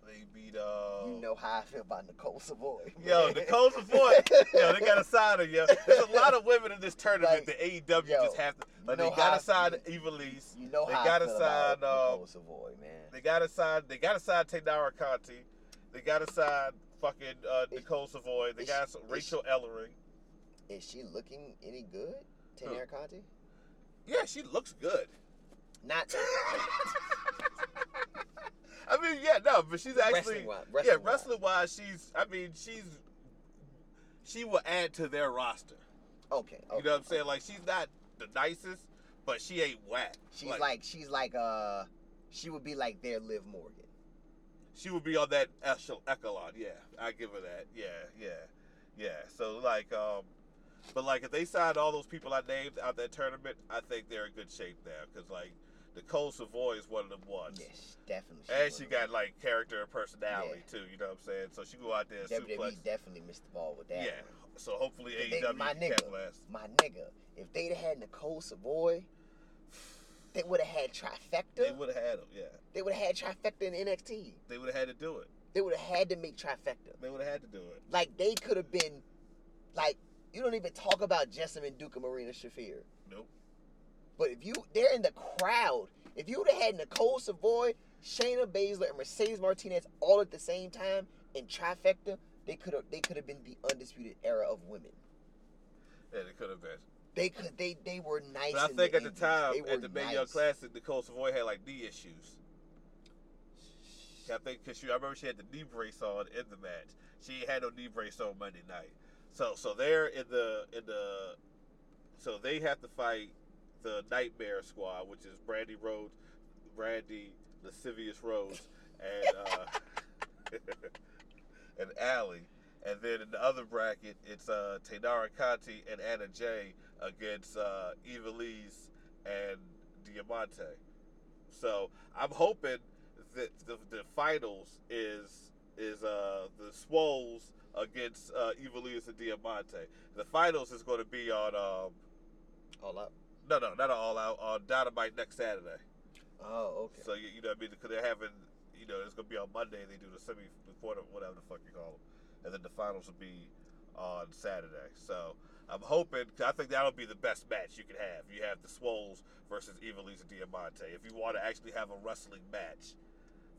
S2: they beat, uh,
S1: you know how I feel about Nicole Savoy.
S2: Yo, Nicole Savoy. yo, they got to sign her, yo. There's a lot of women in this tournament.
S1: Like,
S2: the AEW
S1: yo,
S2: just have to. Like,
S1: you know
S2: they got to sign. Ivelisse.
S1: You know
S2: They
S1: how feel about
S2: sign, uh,
S1: Nicole Savoy, man.
S2: They got to sign. They got to sign Taynara Conti. They got to sign fucking uh, Nicole Savoy. They got
S1: she-
S2: Rachel Ellering.
S1: Is she looking any good,
S2: Who?
S1: Taynara Conti?
S2: Yeah, she looks good.
S1: Not. [laughs] [laughs]
S2: I mean, yeah, no, but she's actually
S1: Wrestling wise,
S2: yeah,
S1: wrestling
S2: wise, she's. I mean, she's. She will add to their roster.
S1: Okay, okay.
S2: You know what I'm saying? Like she's not the nicest, but she ain't whack.
S1: She's like, she's like uh she would be like their Liv Morgan.
S2: she would be on that echelon. Yeah, I give her that. Yeah, yeah, yeah. So like, um, but like if they signed all those people I named out that tournament, I think they're in good shape now because like Nicole Savoy is one of them ones.
S1: Yes, definitely.
S2: And she got like character and personality
S1: Yeah.
S2: too, you know what I'm saying? So she go out there and
S1: WWE
S2: suplex.
S1: definitely missed the ball with that.
S2: Yeah.
S1: one.
S2: So hopefully
S1: they-
S2: AEW
S1: my
S2: can
S1: nigga. My nigga, if they'd have had Nicole Savoy, they would have had trifecta.
S2: They would have had them, yeah.
S1: They would have had trifecta in NXT.
S2: They would have had to do it.
S1: They would have had to make trifecta.
S2: They would have had to do it.
S1: Like they could have been, like you don't even talk about Jessamine Duke and Marina Shafir.
S2: Nope.
S1: But if you they're in the crowd, if you would have had Nicole Savoy, Shayna Baszler, and Mercedes Martinez all at the same time in trifecta, they could have they could have been the undisputed era of women.
S2: Yeah, they could have been.
S1: They could they they were nice.
S2: But I
S1: in
S2: think at the time, at the Young
S1: nice.
S2: Classic, Nicole Savoy had like knee issues. I think because I remember she had the knee brace on in the match. She had no knee brace on Monday night. So so they're in the in the so they have to fight the Nightmare Squad, which is Brandi Rhodes, Brandi Lascivious Rhodes, and uh, [laughs] and Allie. And then in the other bracket, it's uh, Taynara Conti and Anna Jay against uh, Ivelisse and Diamante. So I'm hoping that the, the finals is is uh, the Swoles against uh, Ivelisse and Diamante. The finals is going to be on um,
S1: All up.
S2: No no not all out on Dynamite next Saturday.
S1: Oh, okay.
S2: So you, you know what I mean because they're having you know it's going to be on Monday. They do the semi before the, whatever the fuck you call them, and then the finals will be on Saturday. So I'm hoping. 'cause I think that'll be the best match you can have. You have the Swoles versus Eva Lisa Diamante. If you want to actually have a wrestling match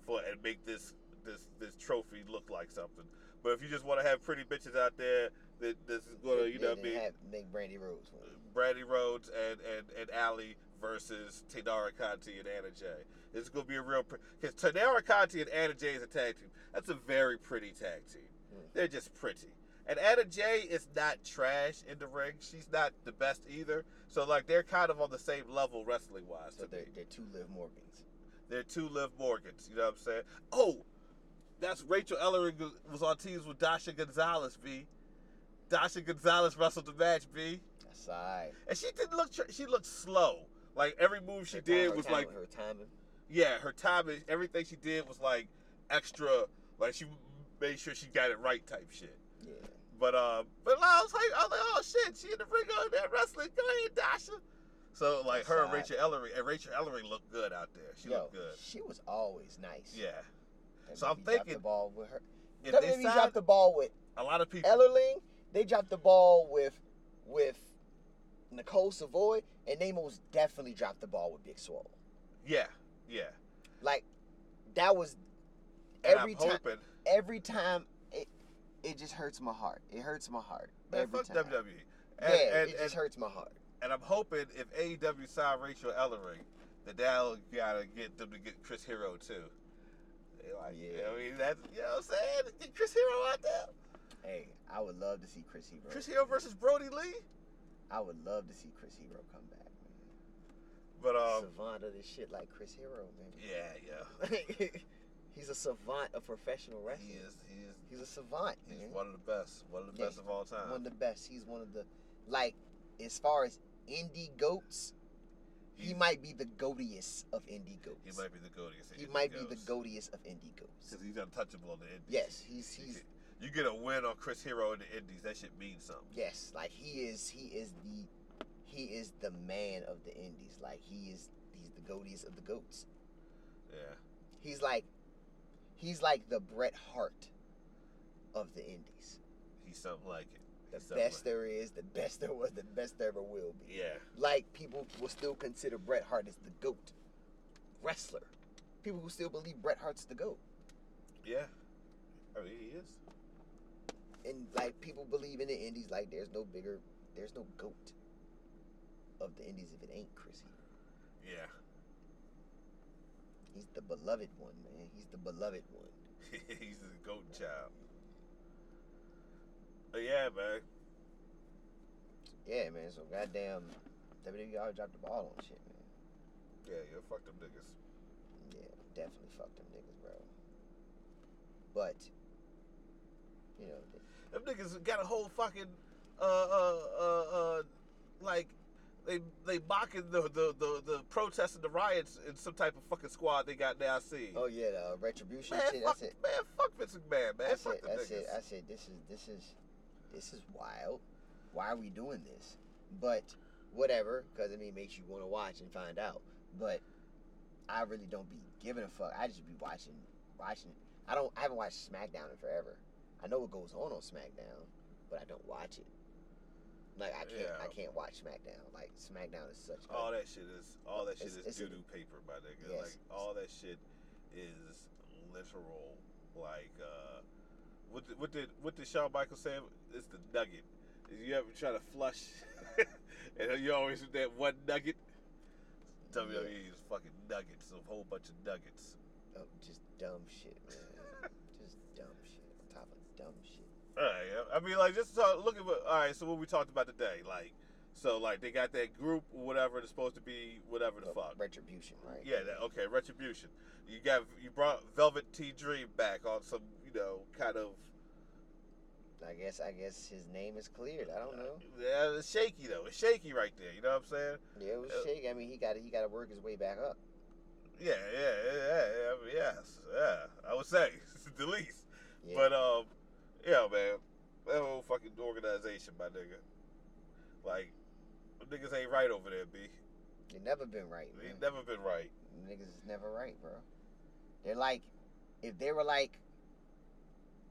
S2: for and make this this this trophy look like something. But if you just want to have pretty bitches out there, that this is going to you know what I mean.
S1: have, make Brandi Rhodes.
S2: Brandi Rhodes and and and Allie versus Taynara Conti and Anna Jay. It's gonna be a real because Taynara Conti and Anna Jay is a tag team. That's a very pretty tag team.
S1: Hmm.
S2: They're just pretty. And Anna Jay is not trash in the ring. She's not the best either. So like they're kind of on the same level wrestling wise
S1: So they're, they're two Liv Morgans.
S2: They're two Liv Morgans. You know what I'm saying? Oh, that's Rachel Ellering was on teams with Dasha Gonzalez. B. Dasha Gonzalez wrestled the match. B.
S1: Alright.
S2: And she didn't look. She looked slow. Like every move she
S1: Her
S2: did
S1: time-
S2: was
S1: her
S2: like,
S1: her timing.
S2: yeah, her timing, everything she did was like extra. Like she made sure she got it right, type shit.
S1: Yeah.
S2: But uh, but I was like, I was like, oh shit, she in the ring on that wrestling. Go ahead, Dasha. So like
S1: That's
S2: her and. Rachel Ellering, and Rachel Ellering looked good out there. She
S1: Yo,
S2: looked good.
S1: she was always nice.
S2: Yeah.
S1: WWE
S2: So I'm
S1: dropped
S2: thinking
S1: the ball with her.
S2: If
S1: WWE
S2: they signed
S1: dropped the ball with
S2: a lot of people,
S1: Ellering. They dropped the ball with with Nicole Savoy, and they most definitely dropped the ball with Big Swole.
S2: yeah, yeah.
S1: Like that was every
S2: I'm
S1: time.
S2: hoping,
S1: Every time it it just hurts my heart. It hurts my heart
S2: man,
S1: every
S2: fuck
S1: time.
S2: WWE. And,
S1: yeah,
S2: and,
S1: it
S2: and,
S1: just hurts my heart.
S2: and I'm hoping if AEW sign Rachel Ellering, that that'll gotta get them to get Chris Hero too. Like,
S1: Yeah.
S2: you know, I mean, that's you know what I'm saying. Get Chris Hero out there.
S1: Hey, I would love to see Chris Hero.
S2: Chris Hero versus Brodie Lee.
S1: I would love to see Chris Hero come back,
S2: But
S1: man.
S2: um,
S1: savant of this shit like Chris Hero, man.
S2: yeah, yeah, [laughs]
S1: He's a savant of professional wrestling.
S2: he is. He is.
S1: He's a savant,
S2: He's
S1: man.
S2: one of the best. One of the
S1: Yeah,
S2: best of all time.
S1: One of the best. He's one of the like as far as indie goats, he might be the goatiest of indie goats.
S2: He might be the goatiest.
S1: He might be the goatiest of indie goats.
S2: because he's untouchable on the Indies.
S1: Yes, he's he's
S2: You get a win on Chris Hero in the Indies. That shit means something.
S1: yes, like he is he is the he is the man of the indies. Like he is he's the goatiest of the goats.
S2: Yeah.
S1: He's like he's like the Bret Hart of the indies.
S2: He's something like it.
S1: The
S2: He's
S1: best
S2: like-
S1: there is, the best there was, the best there ever will be.
S2: Yeah.
S1: like people will still consider Bret Hart as the GOAT wrestler. People who still believe Bret Hart's the GOAT.
S2: Yeah. I mean, he is.
S1: And like people believe in the indies like there's no bigger there's no GOAT of the indies if it ain't Chris.
S2: Yeah.
S1: He's the beloved one, man. He's the beloved one. [laughs]
S2: He's the goat child. But yeah, man.
S1: Yeah, man. So goddamn, WWE always dropped the ball on shit, man.
S2: Yeah, yeah, fuck them niggas.
S1: Yeah, definitely fuck them niggas, bro. But you know,
S2: Them niggas got a whole fucking uh uh uh uh like they they mocking the the the, the protests and the riots in some type of fucking squad they got now. I see.
S1: oh yeah, the uh, retribution
S2: man,
S1: shit.
S2: fuck,
S1: That's it.
S2: man, fuck Vince McMahon, man.
S1: That's
S2: fuck
S1: it. That's
S2: niggas.
S1: it. I said this is this is this is wild. Why are we doing this? But whatever, because I mean, it makes you want to watch and find out. But I really don't be giving a fuck. I just be watching, watching. I don't. I haven't watched SmackDown in forever. I know what goes on on SmackDown, but I don't watch it. Like I can't. I can't watch SmackDown. Like SmackDown is such.
S2: all that shit is all that shit
S1: It's-
S2: is doo doo paper, my nigga.
S1: Yes.
S2: Like all that shit is literal. Like uh, what did, what did what did Shawn Michaels say? It's the nugget. You ever try to flush, [laughs] and you always with that one nugget? WWE is fucking nuggets, a whole bunch of nuggets.
S1: oh, just dumb shit, man. just dumb shit on top of dumb shit.
S2: All right, I mean, like just talk, look at what. All right, so what we talked about today, like, so like they got that group, or whatever. That's supposed to be whatever the
S1: Uh,
S2: fuck.
S1: Retribution, right?
S2: Yeah, that, okay, retribution. You got you brought Velveteen Dream back on some, you know, kind of.
S1: I guess I guess his name is cleared. I don't know.
S2: Yeah, it's shaky though. It's shaky right there. You know what I'm saying?
S1: Yeah, it was
S2: Uh,
S1: shaky. I mean, he got he got to work his way back up.
S2: Yeah, yeah, yeah, yeah, yeah, I mean, yes, yeah. I would say [laughs] the least.
S1: Yeah.
S2: But um, yeah, man, that whole fucking organization, my nigga. Like, niggas ain't right over there, b.
S1: they never been right,
S2: They
S1: man.
S2: never been right.
S1: Niggas is never right, bro. They're like, if they were like,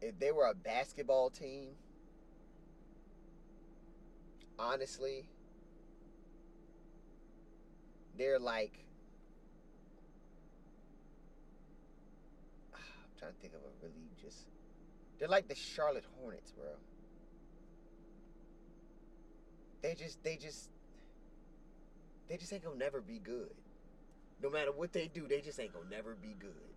S1: if they were a basketball team, honestly, they're like. [sighs] I'm trying to think of a really. They're like the Charlotte Hornets, bro. They just, they just, they just ain't gonna never be good. No matter what they do, they just ain't gonna never be good.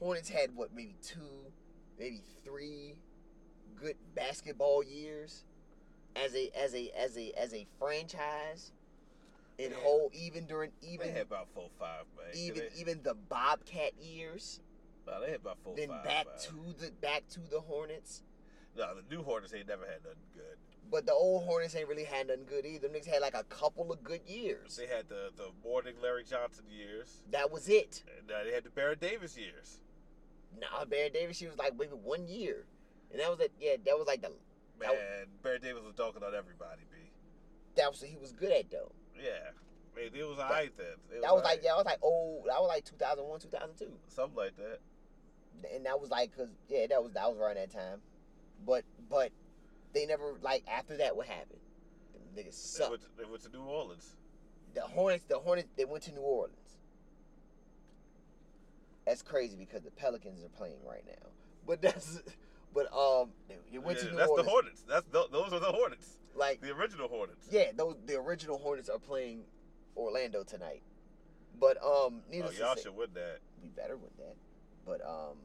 S1: Hornets had what, maybe two, maybe three good basketball years as a as a as a as a franchise. In
S2: Yeah.
S1: whole, even during
S2: They
S1: even
S2: had about four, five, man.
S1: even
S2: they,
S1: even the Bobcat years,
S2: they had about four,
S1: then
S2: five.
S1: back
S2: man.
S1: to the back to the Hornets.
S2: no, the new Hornets ain't never had nothing good.
S1: But the old Hornets ain't really had nothing good either. Them niggas had like a couple of good years.
S2: They had the the Mourning Larry Johnson years.
S1: That was it.
S2: And uh, they had the Baron Davis years.
S1: Nah, Baron Davis, she was like maybe one year, and that was it. Yeah, that was like the
S2: Man, Baron Davis was dunking on everybody, B.
S1: that was what he was good at though.
S2: Yeah. Man, it was alright then. It
S1: That was
S2: alright.
S1: like yeah, I was like oh, that was like 2001, 2002,
S2: Something like that.
S1: And that was like cause yeah, that was that was around that time. But but they never like after that what happened? Them niggas
S2: They
S1: sucked.
S2: went, to, they went to New Orleans.
S1: The Hornets, the Hornets, they went to New Orleans. That's crazy because the Pelicans are playing right now. But that's [laughs] but um, they, they went
S2: Yeah,
S1: to New Orleans.
S2: that's
S1: Orleans.
S2: the Hornets. That's th- those are the Hornets.
S1: Like
S2: The original Hornets.
S1: yeah, those the original Hornets are playing Orlando tonight. But um,
S2: Oh,
S1: needless
S2: y'all
S1: to say,
S2: should win that.
S1: we better with that. But um,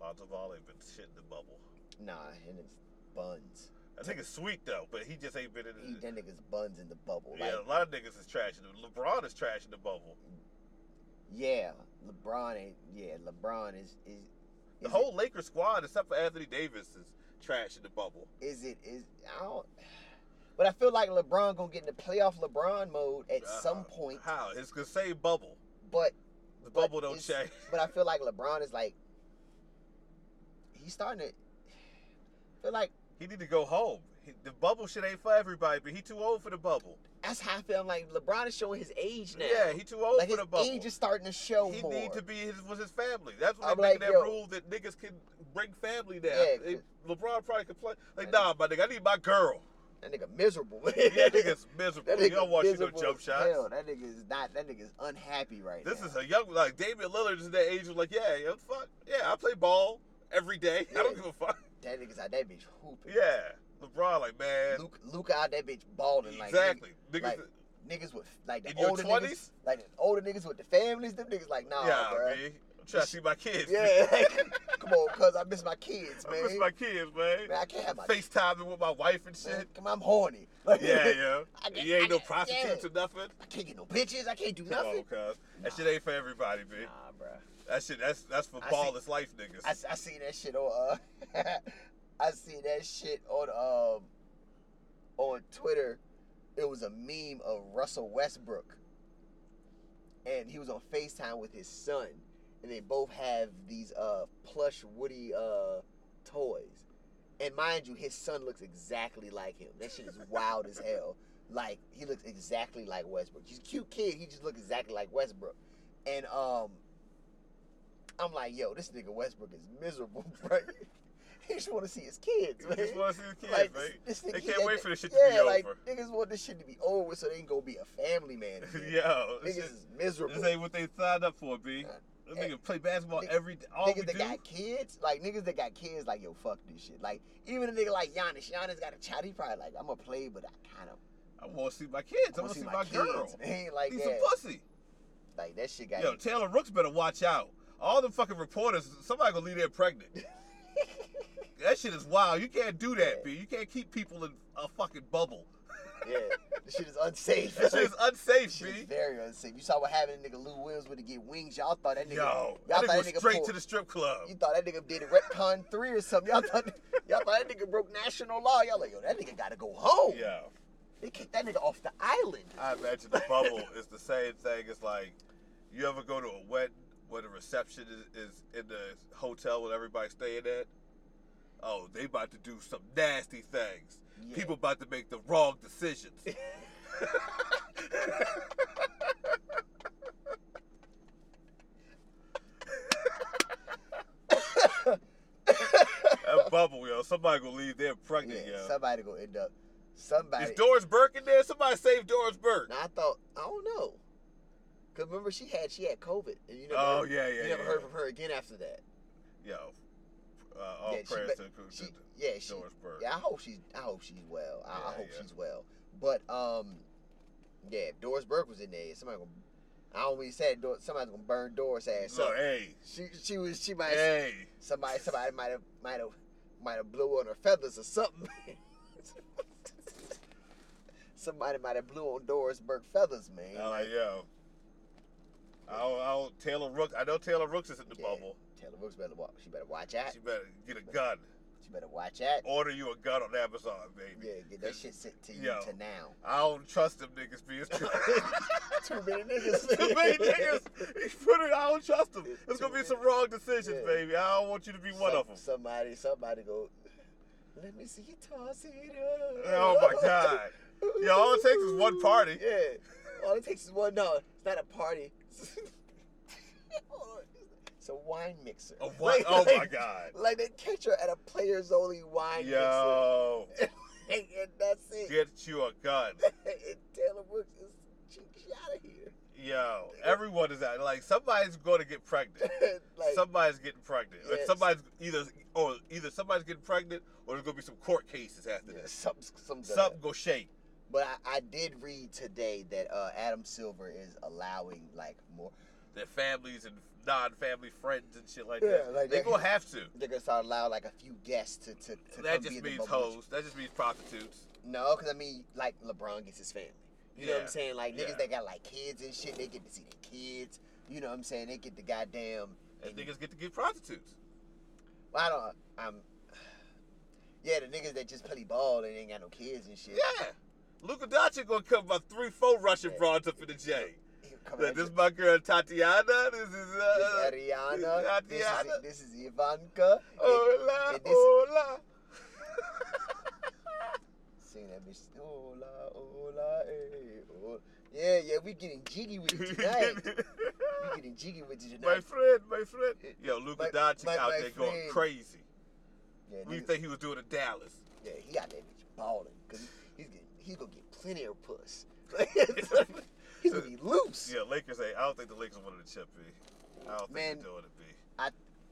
S2: Lonzo of ain't been shit in the bubble.
S1: nah, and it's buns.
S2: I think it's sweet though, but he just ain't been in.
S1: He,
S2: The,
S1: that nigga's buns in the bubble.
S2: yeah,
S1: Like,
S2: a lot of niggas is trash. in the- LeBron is trash in the bubble.
S1: yeah, LeBron ain't. Yeah, LeBron is is.
S2: The
S1: is
S2: whole Lakers squad, except for Anthony Davis, is trash in the bubble.
S1: Is it? Is I don't. But I feel like LeBron gonna get in the playoff LeBron mode at
S2: Uh,
S1: some point.
S2: How? It's the same bubble.
S1: But
S2: The bubble don't change.
S1: but I feel like LeBron is like he's starting to feel like
S2: He need to go home. He, the bubble shit ain't for everybody, but he too old for the bubble.
S1: that's how I feel. Like LeBron is showing his age now.
S2: Yeah, he too old
S1: like
S2: for the bubble.
S1: age is starting to show
S2: he
S1: more.
S2: need to be his, with his family. That's why
S1: I'm like,
S2: that
S1: yo.
S2: rule that niggas can bring family now.
S1: Yeah,
S2: They- LeBron probably could play. Like, nah, my nigga, I need my girl.
S1: that nigga miserable.
S2: Yeah, nigga's [laughs] miserable.
S1: That nigga
S2: don't want you no jump shots.
S1: hell. That nigga is not. That nigga is unhappy right
S2: This
S1: now.
S2: is a young like Damian Lillard is that age like, yeah, fuck, yeah, I play ball every day. I don't give a fuck.
S1: that nigga's out that bitch hooping.
S2: Yeah, LeBron like man,
S1: Luke, Luke out that bitch balling like
S2: exactly. Niggas,
S1: like, niggas with like the older
S2: 20s?
S1: niggas, like the older niggas with the families. Them niggas like nah,
S2: yeah,
S1: bro.
S2: man. I'm trying to see my kids.
S1: Yeah, [laughs] come on, cuz I miss my kids, man.
S2: I miss my kids, man.
S1: Man, I can't have my
S2: FaceTiming with my wife and
S1: man,
S2: shit.
S1: come on, I'm horny. Like, [laughs]
S2: Yeah, yeah.
S1: I get-
S2: you ain't
S1: I
S2: no prostitutes
S1: yeah.
S2: or nothing.
S1: I can't get no bitches. I can't do
S2: Come on,
S1: nothing.
S2: cuz. That shit ain't for everybody, man.
S1: Nah, bro.
S2: That shit, that's that's for
S1: I see-
S2: ballless life niggas.
S1: I, I seen that shit on. Uh, [laughs] I seen that shit on um on Twitter. It was a meme of Russell Westbrook, and he was on Facetime with his son, and they both have these uh plush Woody uh toys. And mind you, his son looks exactly like him. That shit is [laughs] wild as hell. Like he looks exactly like Westbrook. He's a cute kid. He just looks exactly like Westbrook. And um, I'm like, yo, this nigga Westbrook is miserable, [laughs] bro. he just want to see his kids, man.
S2: just want to see the kids,
S1: like,
S2: man.
S1: this, this
S2: They can't
S1: he-
S2: wait for this shit
S1: yeah,
S2: to be
S1: like,
S2: over.
S1: Niggas want this shit to be over so they can go be a family man. [laughs]
S2: Yo, this,
S1: niggas
S2: shit-
S1: is miserable.
S2: this ain't what they signed up for, B. Them
S1: Eh,
S2: niggas play basketball every all
S1: niggas
S2: we
S1: that
S2: do.
S1: got kids, like niggas that got kids, like yo, fuck this shit. Like even a nigga like Giannis, Giannis got a child. He probably like, I'm gonna play, but I kind of
S2: I want to see my kids. I want to see, my, girl.
S1: kids. [laughs] He ain't like
S2: Need
S1: that.
S2: some pussy.
S1: Like that shit got.
S2: Yo, Taylor Rooks better watch out. All the fucking reporters, somebody gonna leave there pregnant. [laughs] that shit is wild. You can't do that, B. You can't keep people in a fucking bubble.
S1: yeah, [laughs] this shit is unsafe.
S2: That shit is unsafe,
S1: Shit is
S2: B.
S1: very unsafe. You saw what happened to nigga Lou Williams with to get wings. Y'all thought that nigga.
S2: Yo,
S1: y'all
S2: that
S1: thought
S2: nigga
S1: that nigga
S2: straight
S1: pulled-
S2: to the strip club.
S1: You thought that nigga did a retcon three or something. Y'all thought y'all thought that nigga broke national law. Y'all like, yo, that nigga gotta go home.
S2: Yeah.
S1: They kicked that nigga off the island.
S2: I imagine the bubble is the same thing. It's like you ever go to a wedding where the reception is, is in the hotel where everybody's staying at. Oh, they about to do some nasty things.
S1: Yeah.
S2: People about to make the wrong decisions. [laughs] that bubble, yo. Somebody gonna leave there pregnant,
S1: Yeah,
S2: yo.
S1: somebody gonna end up. Somebody.
S2: Is Doris Burke in there? Somebody save Doris Burke.
S1: Now I thought I don't know. Cause remember she had she had COVID and you never
S2: Oh,
S1: heard,
S2: yeah, yeah,
S1: you never
S2: yeah.
S1: heard from her again after that.
S2: Yo. Uh, all
S1: Yeah,
S2: prayers
S1: be-
S2: to,
S1: She,
S2: to
S1: yeah, she,
S2: Doris Burke.
S1: yeah. I hope she's I hope she's well. I, I hope
S2: yeah.
S1: she's well. But um, yeah, if Doris Burke was in there. Somebody gonna. I don't mean say somebody's gonna burn Doris ass
S2: So, hey,
S1: She she was she might
S2: hey.
S1: somebody somebody might have might have might have blew on her feathers or something. [laughs] somebody might have blew on Doris Burke feathers, man.
S2: I'm like, yo. I don't, I don't, Taylor Rooks. I know Taylor Rooks is in the
S1: Yeah.
S2: bubble.
S1: Taylor Rooks better watch. She better watch out.
S2: She better get a gun.
S1: She better watch out.
S2: Order you a gun on Amazon, baby.
S1: Yeah, get that shit sent to you
S2: Yo.
S1: to now.
S2: I don't trust them niggas, B. It's [laughs] too,
S1: Too many niggas. [laughs]
S2: too many niggas. Put it, I don't trust them.
S1: It's
S2: There's gonna be
S1: many.
S2: some wrong decisions,
S1: Yeah.
S2: baby. I don't want you to be one of them.
S1: Somebody, somebody go. Let me see you toss it up.
S2: Oh my God. [laughs] Yo, all it takes is one party.
S1: Yeah. All it takes is one. No, it's not a party. [laughs] it's a wine mixer.
S2: A what? Oh my God.
S1: Like they catch her at a players only wine
S2: Yo,
S1: mixer. [laughs] and that's it.
S2: get you a gun. [laughs]
S1: and Taylor Rooks is she, she out of here.
S2: Yo, everyone is out. Like somebody's going to get pregnant.
S1: like,
S2: somebody's getting pregnant.
S1: Yes.
S2: somebody's either or either somebody's getting pregnant or there's gonna be some court cases after
S1: yeah,
S2: this.
S1: something, some
S2: Something go shake.
S1: But I, I did read today that uh, Adam Silver is allowing like more.
S2: Their families and non-family friends and shit like
S1: Yeah,
S2: that.
S1: like
S2: they
S1: that.
S2: gonna have to.
S1: They're gonna start allow like a few guests to to, to
S2: That just means hoes. That just means prostitutes.
S1: No, because I mean, like LeBron gets his family. You know what I'm saying? Like niggas
S2: yeah.
S1: that got like kids and shit, they get to see their kids. You know what I'm saying? They get the goddamn.
S2: And niggas get to get prostitutes.
S1: Well, I don't. I'm. [sighs] Yeah, the niggas that just play ball and ain't got no kids and shit.
S2: Yeah. Luka Doncic gonna come about three, four Russian
S1: Yeah.
S2: broads up in the J. Like, this is my girl Tatiana. This is
S1: This
S2: uh,
S1: is Ariana. This is,
S2: Tatiana.
S1: this is Ivanka.
S2: Hola,
S1: and this-
S2: hola. [laughs]
S1: Sing that bitch. Hola, hola, eh, hola. Yeah, yeah, we getting jiggy with it tonight. [laughs] we getting jiggy with it tonight.
S2: my friend, my friend. Yo, Luka
S1: My-
S2: Doncic
S1: my-
S2: out
S1: my
S2: there going crazy.
S1: Yeah,
S2: What do you think he was doing in Dallas?
S1: yeah, he out that bitch balling because he's gonna get plenty of puss. [laughs] he's gonna be loose.
S2: Yeah, Lakers. Say, I don't think the Lakers wanted to chip B. I don't think
S1: Man.
S2: they're doing it B.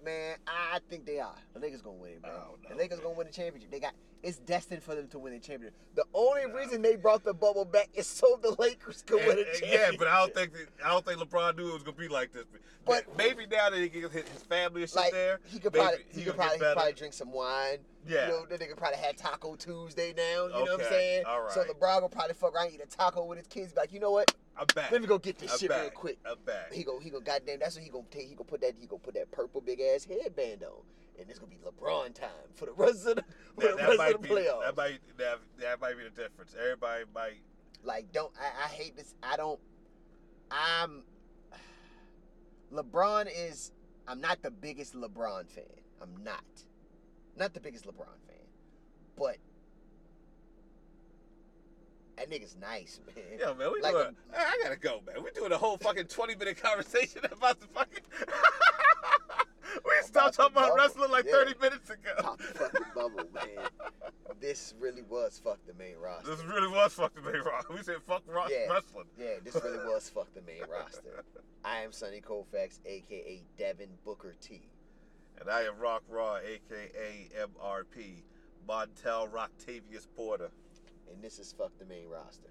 S1: Man, I think they are. The Lakers gonna win it, man.
S2: I don't
S1: the Lakers
S2: man.
S1: gonna win the championship. They got it's destined for them to win the championship. The only reason they brought the bubble back is so the Lakers could
S2: And-
S1: win a championship.
S2: yeah, but I don't think that, I don't think LeBron knew it was gonna be like this.
S1: But-
S2: maybe now that he can get his family and shit
S1: like
S2: there,
S1: he could probably he,
S2: gonna
S1: could probably, probably drink some wine.
S2: Yeah.
S1: You know, the nigga probably had Taco Tuesday now. You know what I'm saying?
S2: all
S1: So. LeBron will probably fuck around, eat a taco with his kids. Be like, you know what?
S2: I'm back.
S1: Let me go get this
S2: I'm
S1: shit
S2: back.
S1: real quick.
S2: I'm back.
S1: He go, he go, goddamn. That's what he gonna take. He gonna put that. He gonna put that purple big ass headband on, and it's gonna be LeBron time for the rest of the,
S2: That, that
S1: rest
S2: might
S1: of the
S2: be
S1: playoffs.
S2: that might that, that might be the difference. Everybody might
S1: Like, don't I, I hate this. I don't. I'm. LeBron is. I'm not the biggest LeBron fan. I'm not. Not the biggest LeBron fan, but that nigga's nice, man.
S2: Yo, man, we
S1: Like
S2: doing.
S1: a- um,
S2: I gotta go, man. We're doing a whole fucking twenty minute conversation [laughs] about the fucking. We stopped talking about
S1: bubble,
S2: wrestling like
S1: yeah.
S2: thirty minutes ago.
S1: Pop the fucking bubble, man. This really was fuck the main roster.
S2: This really was fucking main rock. We said fuck rock
S1: Yeah.
S2: wrestling.
S1: Yeah, this really was fuck the main roster. [laughs] I am Sonny Colfax, aka Devin Booker T.
S2: And I am Rock Raw, aka MRP, Montel Roctavius Porter.
S1: And this is fuck the main roster.